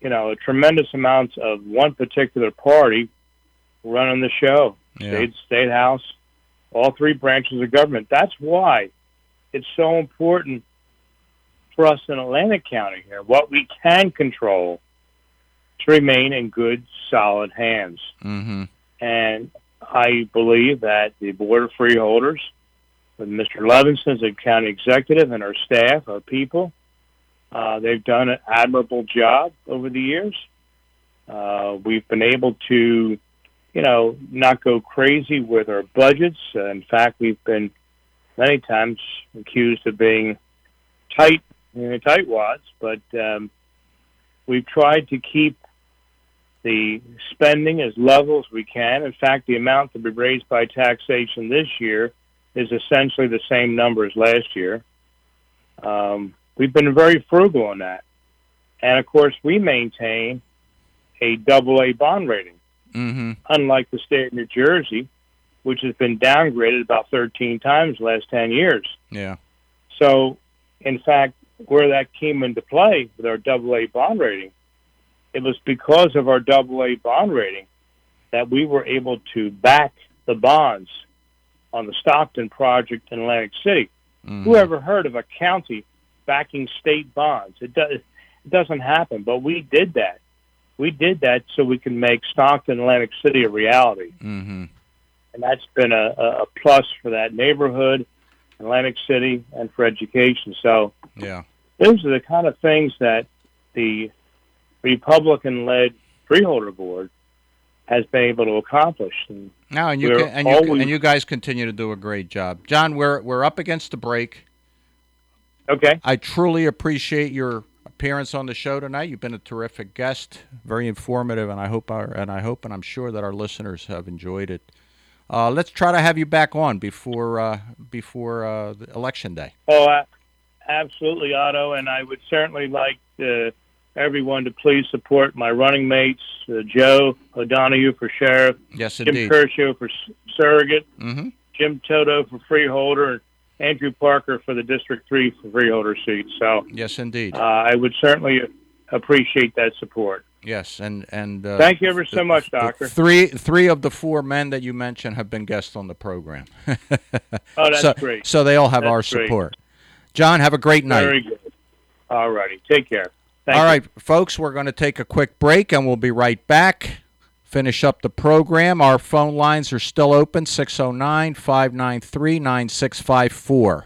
Speaker 8: you know, a tremendous amount of one particular party running the show.
Speaker 2: Yeah.
Speaker 8: State, state house, all three branches of government. That's why it's so important for us in Atlantic County here, what we can control, to remain in good, solid hands.
Speaker 2: Mm-hmm.
Speaker 8: And I believe that the Board of Freeholders, with Mr. Levinson as a county executive and our staff, our people, uh, they've done an admirable job over the years. Uh, we've been able to, you know, not go crazy with our budgets. Uh, in fact, we've been many times accused of being tight, you know, tightwads, but um, we've tried to keep the spending as level as we can. In fact, the amount to be raised by taxation this year is essentially the same number as last year. Um, we've been very frugal on that. And of course, we maintain a double A bond rating,
Speaker 2: Mm-hmm.
Speaker 8: unlike the state of New Jersey, which has been downgraded about 13 times the last 10 years.
Speaker 2: Yeah.
Speaker 8: So, in fact, where that came into play with our double A bond rating, it was because of our double A bond rating that we were able to back the bonds on the Stockton project in Atlantic City.
Speaker 2: Mhm.
Speaker 8: Who ever heard of a county backing state bonds? It, does, it doesn't happen, but we did that. We did that so we can make Stockton, Atlantic City a reality
Speaker 2: Mm-hmm.
Speaker 8: And that's been a, a plus for that neighborhood, Atlantic City, and for education. So
Speaker 2: Yeah.
Speaker 8: those are the kind of things that the Republican-led freeholder board has been able to accomplish. And
Speaker 2: Now and you can, and you
Speaker 8: always-
Speaker 2: and you guys continue to do a great job, John. We're we're up against the break.
Speaker 8: okay,
Speaker 2: I truly appreciate your appearance on the show tonight. You've been a terrific guest, very informative, and I hope our and I hope and I'm sure that our listeners have enjoyed it. Uh, let's try to have you back on before uh, before uh, the election day.
Speaker 8: oh, absolutely, Otto, and I would certainly like uh, everyone to please support my running mates, uh, Joe O'Donoghue for sheriff,
Speaker 2: Yes,
Speaker 8: Jim
Speaker 2: indeed.
Speaker 8: Kershaw for surrogate,
Speaker 2: hmm
Speaker 8: Jim Toto for freeholder, and Andrew Parker for the District 3 for freeholder seat. So
Speaker 2: Yes, indeed.
Speaker 8: uh, I would certainly appreciate that support.
Speaker 2: yes, and and uh,
Speaker 8: Thank you ever so much, Doctor.
Speaker 2: Three three of the four men that you mentioned have been guests on the program.
Speaker 8: Oh, that's
Speaker 2: so,
Speaker 8: great.
Speaker 2: So they all have
Speaker 8: That's
Speaker 2: our
Speaker 8: great.
Speaker 2: support. John, have a great night.
Speaker 8: Very good. All righty. Take care. Thank
Speaker 2: All
Speaker 8: you.
Speaker 2: right, folks, we're going to take a quick break and we'll be right back. Finish up the program. Our phone lines are still open 609 593 9654.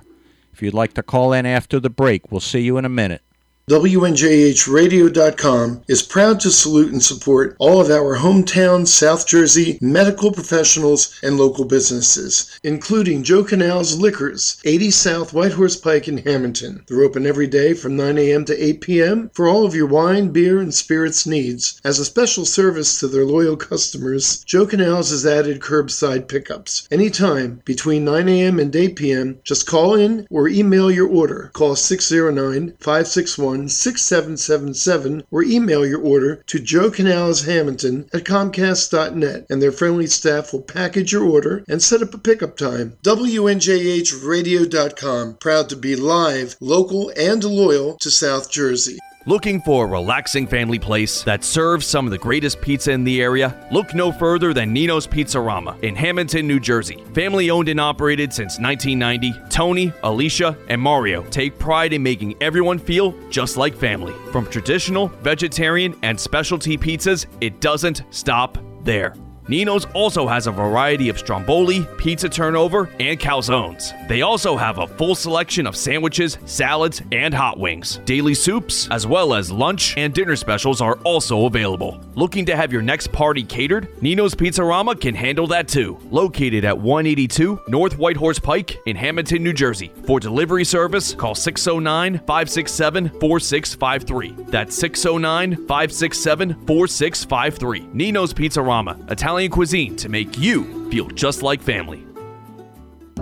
Speaker 2: If you'd like to call in after the break, we'll see you in a minute.
Speaker 6: WNJHradio.com is proud to salute and support all of our hometown South Jersey medical professionals and local businesses, including Joe Canal's Liquors, 80 South Whitehorse Pike in Hamilton. They're open every day from 9 a.m. to 8 p.m. for all of your wine, beer, and spirits needs. As a special service to their loyal customers, Joe Canal's has added curbside pickups. Anytime between 9 a.m. and 8 p.m., just call in or email your order. Call 609 561 6777 or email your order to Joe Canals Hamilton at Comcast.net, and their friendly staff will package your order and set up a pickup time. WNJHradio.com, proud to be live, local, and loyal to South Jersey.
Speaker 1: Looking for a relaxing family place that serves some of the greatest pizza in the area? Look no further than Nino's Pizzarama in Hamilton, New Jersey. Family owned and operated since 1990, Tony, Alicia, and Mario take pride in making everyone feel just like family. From traditional, vegetarian, and specialty pizzas, it doesn't stop there. Nino's also has a variety of stromboli, pizza turnover, and calzones. They also have a full selection of sandwiches, salads, and hot wings. Daily soups, as well as lunch and dinner specials, are also available. Looking to have your next party catered? Nino's Pizzarama can handle that too. Located at 182 North Whitehorse Pike in Hamilton, New Jersey. For delivery service, call 609 567 4653. That's 609 567 4653. Nino's Pizzarama, Italian cuisine to make you feel just like family.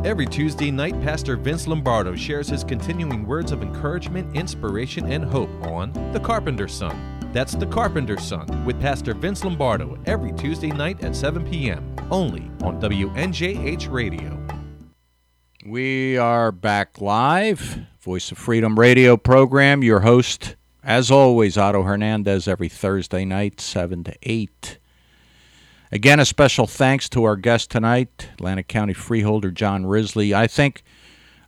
Speaker 7: Every Tuesday night, Pastor Vince Lombardo shares his continuing words of encouragement, inspiration, and hope on The Carpenter's Son. That's The Carpenter's Son with Pastor Vince Lombardo every Tuesday night at 7 p.m. only on WNJH Radio.
Speaker 2: We are back live, Voice of Freedom radio program. Your host, as always, Otto Hernandez, every Thursday night, 7 to 8. Again, a special thanks to our guest tonight, Atlantic County Freeholder John Risley. I think,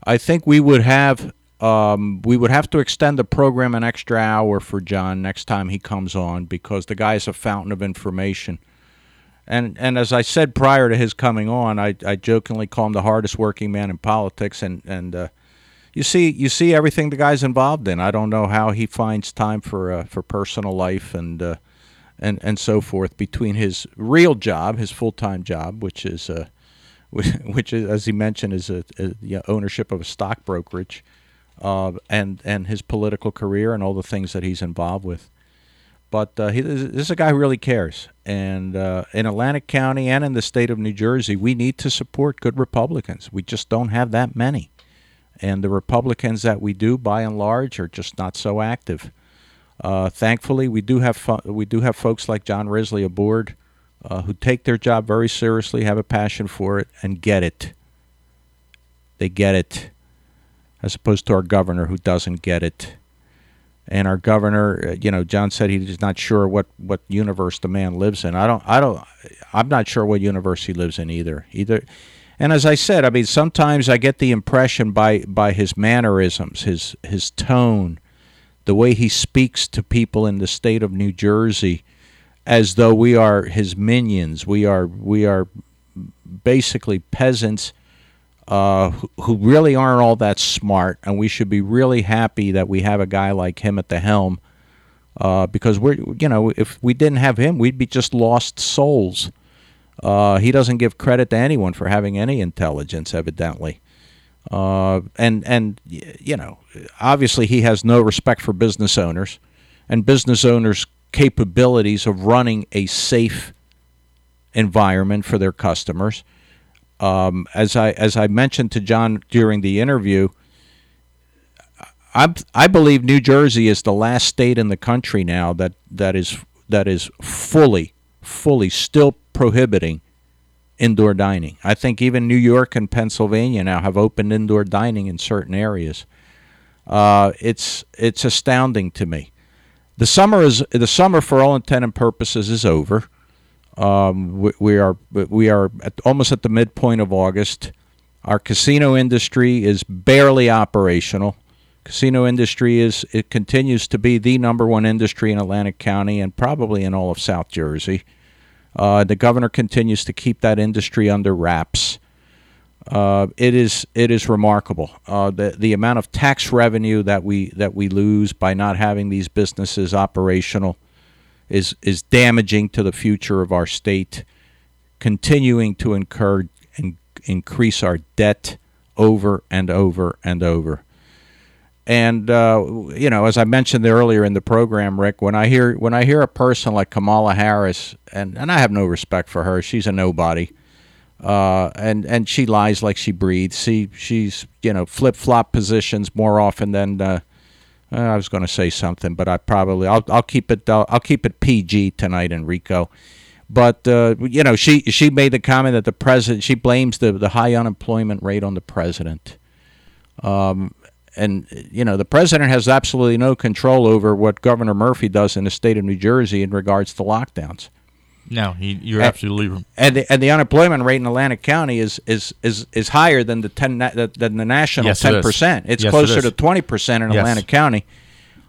Speaker 2: I think we would have um, we would have to extend the program an extra hour for John next time he comes on because the guy is a fountain of information. And and as I said prior to his coming on, I, I jokingly call him the hardest working man in politics. And and uh, you see you see everything the guy's involved in. I don't know how he finds time for uh, for personal life and uh, and and so forth between his real job, his full time job, which is uh, which is as he mentioned is a, a you know, ownership of a stock brokerage, uh, and and his political career and all the things that he's involved with. But uh, he, this is a guy who really cares, and uh, in Atlantic County and in the state of New Jersey, we need to support good Republicans. We just don't have that many, and the Republicans that we do, by and large, are just not so active. Uh, thankfully, we do have fo- we do have folks like John Risley aboard uh, who take their job very seriously, have a passion for it, and get it. They get it, as opposed to our governor who doesn't get it. And our governor, uh, you know, John said he's not sure what, what universe the man lives in. I don't, I don't, I'm not sure what universe he lives in either. Either, and as I said, I mean, sometimes I get the impression by by his mannerisms, his his tone the way he speaks to people in the state of New Jersey as though we are his minions. We are we are basically peasants uh, who, really aren't all that smart, and we should be really happy that we have a guy like him at the helm. Uh, because we're you know if we didn't have him, we'd be just lost souls. Uh, he doesn't give credit to anyone for having any intelligence, evidently. Uh, and and you know, obviously he has no respect for business owners and business owners' capabilities of running a safe environment for their customers. Um, as I as I mentioned to John during the interview, I I believe New Jersey is the last state in the country now that that is that is fully fully still prohibiting indoor dining. I think even New York and Pennsylvania now have opened indoor dining in certain areas. Uh, it's it's astounding to me. The summer is the summer for all intent and purposes is over. Um, we, we, are we are at, almost at the midpoint of August. Our casino industry is barely operational. Casino industry is it continues to be the number one industry in Atlantic County and probably in all of South Jersey. Uh, the governor continues to keep that industry under wraps. Uh, it is it is remarkable uh, the the amount of tax revenue that we that we lose by not having these businesses operational is is damaging to the future of our state. Continuing to incur and increase our debt over and over and over. And uh, you know, as I mentioned earlier in the program, Rick, when I hear when I hear a person like Kamala Harris, and, and I have no respect for her, she's a nobody, uh, and and she lies like she breathes. She she's you know flip flop positions more often than. Uh, I was going to say something, but I probably I'll I'll keep it I'll, keep it PG tonight, Enrico. But uh, you know, she she made the comment that the president she blames the the high unemployment rate on the president. Um, and you know the president has absolutely no control over what Governor Murphy does in the state of New Jersey in regards to lockdowns.
Speaker 3: No, he, you're
Speaker 2: And-
Speaker 3: absolutely
Speaker 2: And the, and the unemployment rate in Atlantic County is is is, is higher than the ten than the national ten percent. It's
Speaker 3: Yes, it
Speaker 2: closer
Speaker 3: is.
Speaker 2: to twenty percent in
Speaker 3: Yes.
Speaker 2: Atlantic County.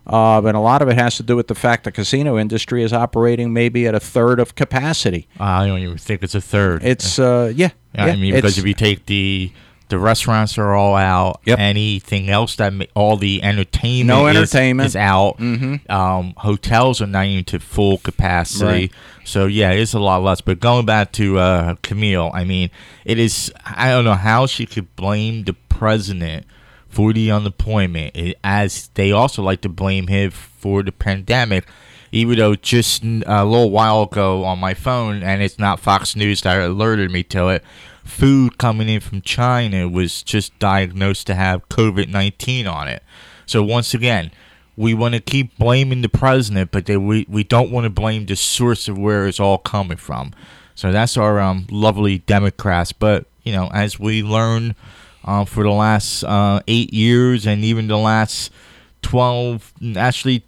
Speaker 2: Uh, but a lot of it has to do with the fact the casino industry is operating maybe at a third of capacity.
Speaker 3: I don't even think it's a third.
Speaker 2: It's uh Yeah,
Speaker 3: yeah, I mean, because if you take the the restaurants are all out.
Speaker 2: Yep.
Speaker 3: Anything else that ma- all the entertainment
Speaker 2: No
Speaker 3: is-
Speaker 2: entertainment.
Speaker 3: is, out.
Speaker 2: Mhm.
Speaker 3: Um, hotels are not even to full capacity.
Speaker 2: Right.
Speaker 3: So yeah, it's a lot less. But going back to uh, Camille, I mean, it is. I don't know how she could blame the president for the unemployment, it, as they also like to blame him for the pandemic. Even though just a little while ago on my phone, and it's not Fox News that alerted me to it, food coming in from China was just diagnosed to have COVID 19 on it. So once again, we want to keep blaming the president, but they, we, we don't want to blame the source of where it's all coming from. So that's our um, lovely Democrats. But, you know, as we learn uh, for the last uh, eight years and even the last 12, actually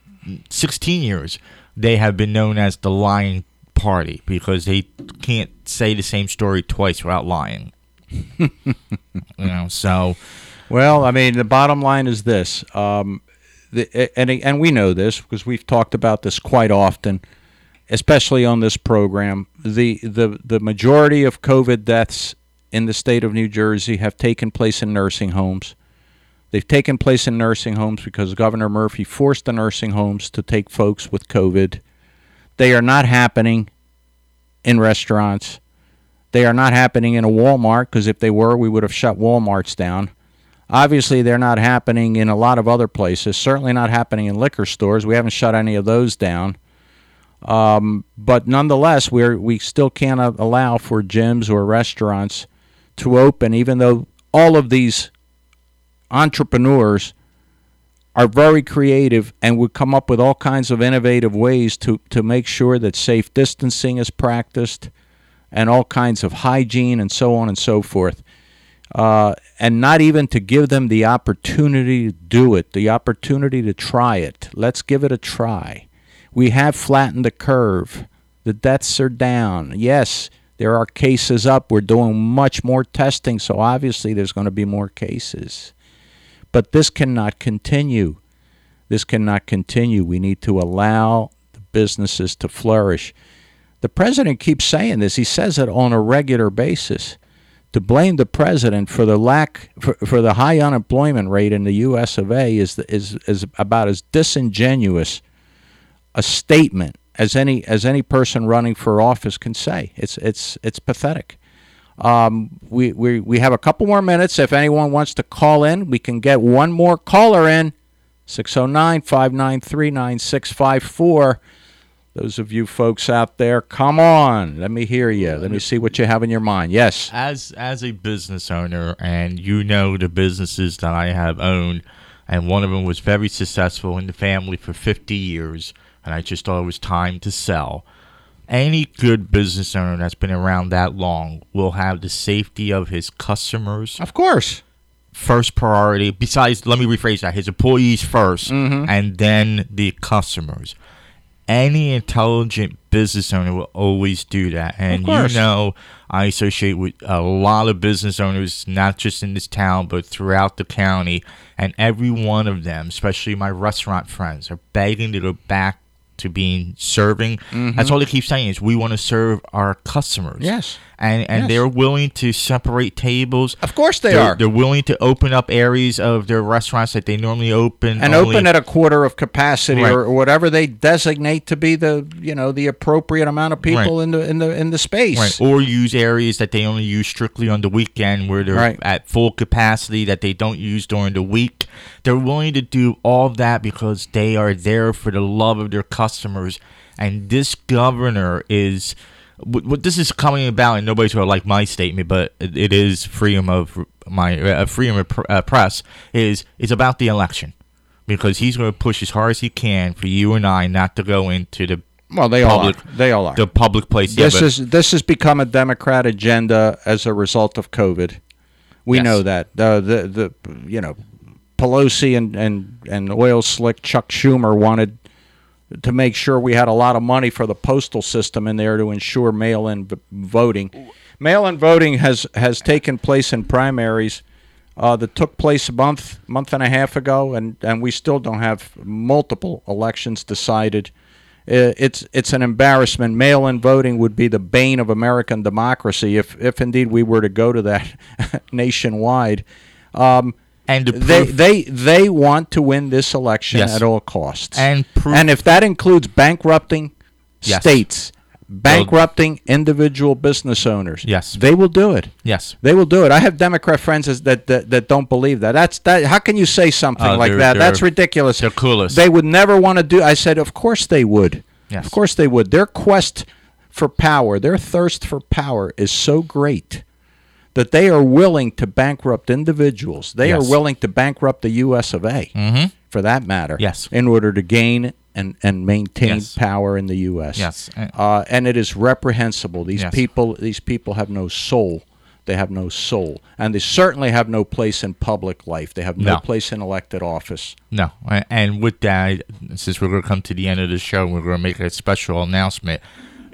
Speaker 3: 16 years, they have been known as the lying party because they can't say the same story twice without lying. you know, so
Speaker 2: Well, I mean, the bottom line is this, um, the, and and we know this because we've talked about this quite often, especially on this program. The the the majority of COVID deaths in the state of New Jersey have taken place in nursing homes. They've taken place in nursing homes because Governor Murphy forced the nursing homes to take folks with COVID. They are not happening in restaurants. They are not happening in a Walmart because if they were, we would have shut Walmarts down. Obviously, they're not happening in a lot of other places. Certainly not happening in liquor stores. We haven't shut any of those down. Um, but nonetheless, we're we still can't allow for gyms or restaurants to open, even though all of these entrepreneurs are very creative and would come up with all kinds of innovative ways to, to make sure that safe distancing is practiced and all kinds of hygiene and so on and so forth. Uh, and not even to give them the opportunity to do it, the opportunity to try it. Let's give it a try. We have flattened the curve. The deaths are down. Yes, there are cases up. We're doing much more testing, so obviously there's going to be more cases. But this cannot continue. This cannot continue. We need to allow the businesses to flourish. The president keeps saying this. He says it on a regular basis. To blame the president for the lack for, for the high unemployment rate in the U.S. of A. is is is about as disingenuous a statement as any as any person running for office can say. It's it's it's pathetic. Um, we, we we have a couple more minutes. If anyone wants to call in, we can get one more caller in. 609-593-9654. Those of you folks out there, come on. Let me hear you. Let me see what you have in your mind. Yes.
Speaker 3: as as a business owner, and you know the businesses that I have owned, and one of them was very successful in the family for 50 years, and I just thought it was time to sell. Any good business owner that's been around that long will have the safety of his customers
Speaker 2: Of course.
Speaker 3: first priority. Besides, let me rephrase that: his employees 1st mm-hmm. and then the customers. Any intelligent business owner will always do that, and you know I associate with a lot of business owners, not just in this town but throughout the county, and every one of them, especially my restaurant friends, are begging to go back to being serving. That's mm-hmm. all they keep saying is we want to serve our customers.
Speaker 2: Yes.
Speaker 3: And and
Speaker 2: Yes.
Speaker 3: they're willing to separate tables.
Speaker 2: Of course they
Speaker 3: They're,
Speaker 2: are.
Speaker 3: they're willing to open up areas of their restaurants that they normally open
Speaker 2: and
Speaker 3: only-
Speaker 2: open at a quarter of capacity
Speaker 3: Right.
Speaker 2: or, whatever they designate to be the you know the appropriate amount of people
Speaker 3: Right.
Speaker 2: in the in the in the space.
Speaker 3: Right. Or use areas that they only use strictly on the weekend where they're at full capacity that they don't use during the week. They're willing to do all that because they are there for the love of their customers. And this governor is what, what this is coming about, and nobody's going to like my statement, but it, is freedom of my uh, freedom of pr- uh, press is is about the election because he's going to push as hard as he can for you and I not to go into the
Speaker 2: Well, they all
Speaker 3: public
Speaker 2: are. They all are.
Speaker 3: the public place. Yeah,
Speaker 2: this
Speaker 3: but-
Speaker 2: is this has become a Democrat agenda as a result of COVID. We
Speaker 3: Yes.
Speaker 2: know that the the the you know Pelosi and, and, and oil slick Chuck Schumer wanted to make sure we had a lot of money for the postal system in there to ensure mail-in voting. Mail-in voting has has taken place in primaries uh, that took place a month month and a half ago, and, and we still don't have multiple elections decided. It's it's an embarrassment. Mail-in voting would be the bane of American democracy if if indeed we were to go to that nationwide. Um,
Speaker 3: And
Speaker 2: they they they want to win this election
Speaker 3: Yes.
Speaker 2: at all costs.
Speaker 3: And
Speaker 2: and if that includes bankrupting
Speaker 3: Yes.
Speaker 2: states, bankrupting individual business owners,
Speaker 3: Yes.
Speaker 2: they will do it.
Speaker 3: Yes.
Speaker 2: They will do it. I have Democrat friends that that, that don't believe that. That's that. How can you say something
Speaker 3: Oh,
Speaker 2: like that? That's ridiculous.
Speaker 3: they're clueless.
Speaker 2: They would never want to do. I said, of course they would.
Speaker 3: Yes.
Speaker 2: Of course they would. Their quest for power, their thirst for power, is so great that they are willing to bankrupt individuals. They
Speaker 3: Yes.
Speaker 2: are willing to bankrupt the U.S. of A.
Speaker 3: Mhm.
Speaker 2: For that matter.
Speaker 3: Yes.
Speaker 2: In order to gain and, and maintain
Speaker 3: Yes.
Speaker 2: power in the U.S.
Speaker 3: Yes.
Speaker 2: Uh, and it is reprehensible. These
Speaker 3: Yes.
Speaker 2: people, these people have no soul. They have no soul, and they certainly have no place in public life. They have no,
Speaker 3: No.
Speaker 2: place in elected office.
Speaker 3: No, and with that, since we're going to come to the end of the show, we're going to make a special announcement.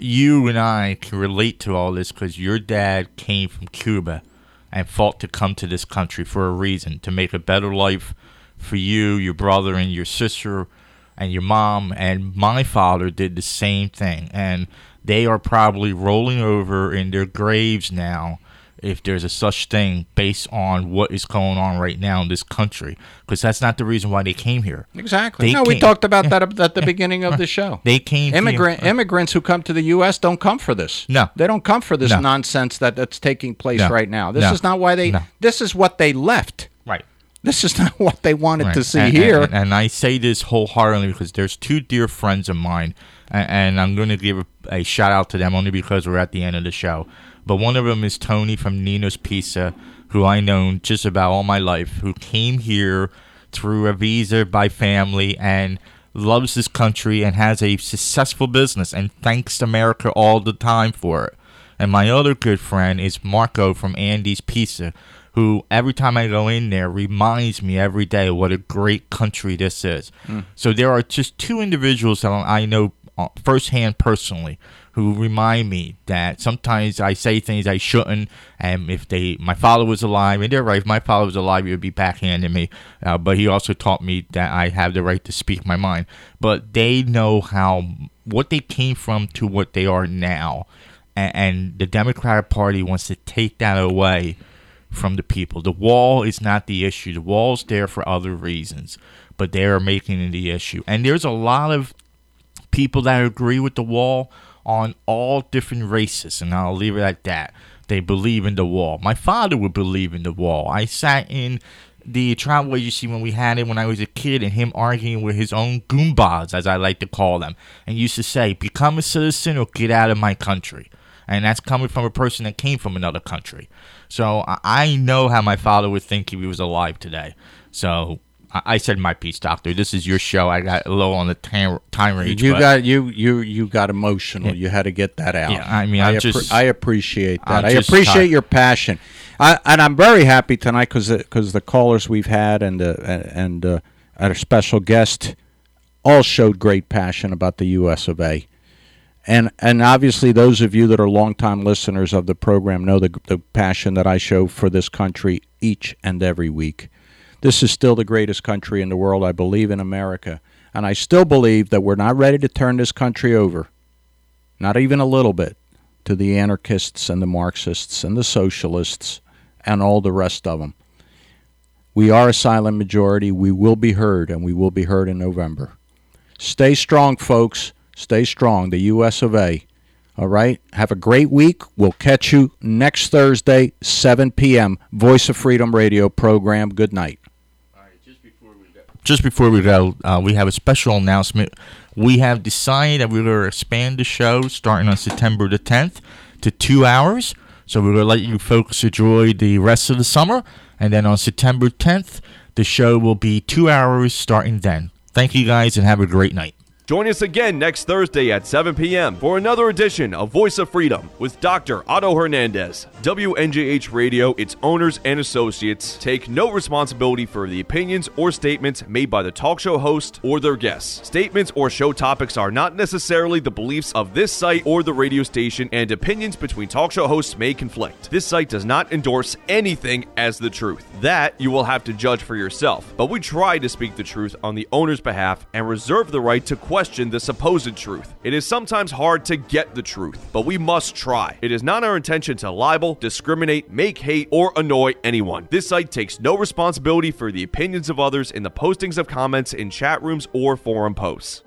Speaker 3: You and I can relate to all this because your dad came from Cuba and fought to come to this country for a reason to make a better life for you, your brother, and your sister, and your mom. And my father did the same thing, and they are probably rolling over in their graves now if there's a such thing based on what is going on right now in this country because that's not the reason why they came here
Speaker 2: Exactly.
Speaker 3: They
Speaker 2: no, we talked about that at the beginning of the show.
Speaker 3: they came here-
Speaker 2: Immigrant immigrants who come to the U.S. don't come for this.
Speaker 3: No.
Speaker 2: they don't come for this
Speaker 3: No.
Speaker 2: nonsense that, that's taking place
Speaker 3: No.
Speaker 2: right now. This
Speaker 3: No.
Speaker 2: is not why they. This is what they left.
Speaker 3: right
Speaker 2: This is not what they wanted
Speaker 3: Right.
Speaker 2: to see
Speaker 3: and,
Speaker 2: here.
Speaker 3: And, and I say this wholeheartedly because there's two dear friends of mine, and, and I'm going to give a, a shout out to them only because we're at the end of the show. But one of them is Tony from Nino's Pizza, who I known just about all my life, who came here through a visa by family and loves this country and has a successful business and thanks America all the time for it. And my other good friend is Marco from Andy's Pizza, who every time I go in there reminds me every day what a great country this is.
Speaker 2: Mm.
Speaker 3: So there are just two individuals that I know uh, firsthand personally who remind me that sometimes I say things I shouldn't, and if they, my father was alive, and they're right, if my father was alive, he would be backhanding me. Uh, but he also taught me that I have the right to speak my mind. But they know how what they came from to what they are now, and, and the Democratic Party wants to take that away from the people. The wall is not the issue. The wall's there for other reasons, but they are making it the issue. And there's a lot of people that agree with the wall on all different races, and I'll leave it at that. They believe in the wall. My father would believe in the wall. I sat in the travel agency when we had it when I was a kid, and him arguing with his own goombas, as I like to call them, and used to say, "Become a citizen or get out of my country." And that's coming from a person that came from another country. So I- know how my father would think if he was alive today. So I I said my piece, doctor. This is your show. I got low on the time, time range.
Speaker 2: You got you you you got emotional. You had to get that out.
Speaker 3: Yeah, I mean,
Speaker 2: appre-
Speaker 3: just-
Speaker 2: I appreciate that.
Speaker 3: I'm
Speaker 2: I appreciate
Speaker 3: tired.
Speaker 2: your passion. I, and I'm very happy tonight because because the callers we've had and uh, and uh, our special guest all showed great passion about the U.S. of A. And and obviously those of you that are longtime listeners of the program know the the passion that I show for this country each and every week. This is still the greatest country in the world. I believe in America. And I still believe that we're not ready to turn this country over, not even a little bit, to the anarchists and the Marxists and the socialists and all the rest of them. We are a silent majority. We will be heard, and we will be heard in November. Stay strong, folks. Stay strong. The U.S. of A. All right. Have a great week. We'll catch you next Thursday, 7 p.m. Voice of Freedom Radio program. Good night.
Speaker 3: Just before we go, uh, we have a special announcement. We have decided that we're going to expand the show starting on September the 10th to two hours. So we're going to let you folks enjoy the rest of the summer. And then on September 10th, the show will be two hours starting then. Thank you guys and have a great night.
Speaker 1: Join us again next Thursday at 7 p.m. for another edition of Voice of Freedom with Dr. Otto Hernandez. WNJH Radio, its owners, and associates take no responsibility for the opinions or statements made by the talk show host or their guests. Statements or show topics are not necessarily the beliefs of this site or the radio station, and opinions between talk show hosts may conflict. This site does not endorse anything as the truth. That you will have to judge for yourself. But we try to speak the truth on the owner's behalf and reserve the right to question the supposed truth. It is sometimes hard to get the truth, but we must try. It is not our intention to libel, discriminate, make hate, or annoy anyone. This site takes no responsibility for the opinions of others in the postings of comments in chat rooms or forum posts.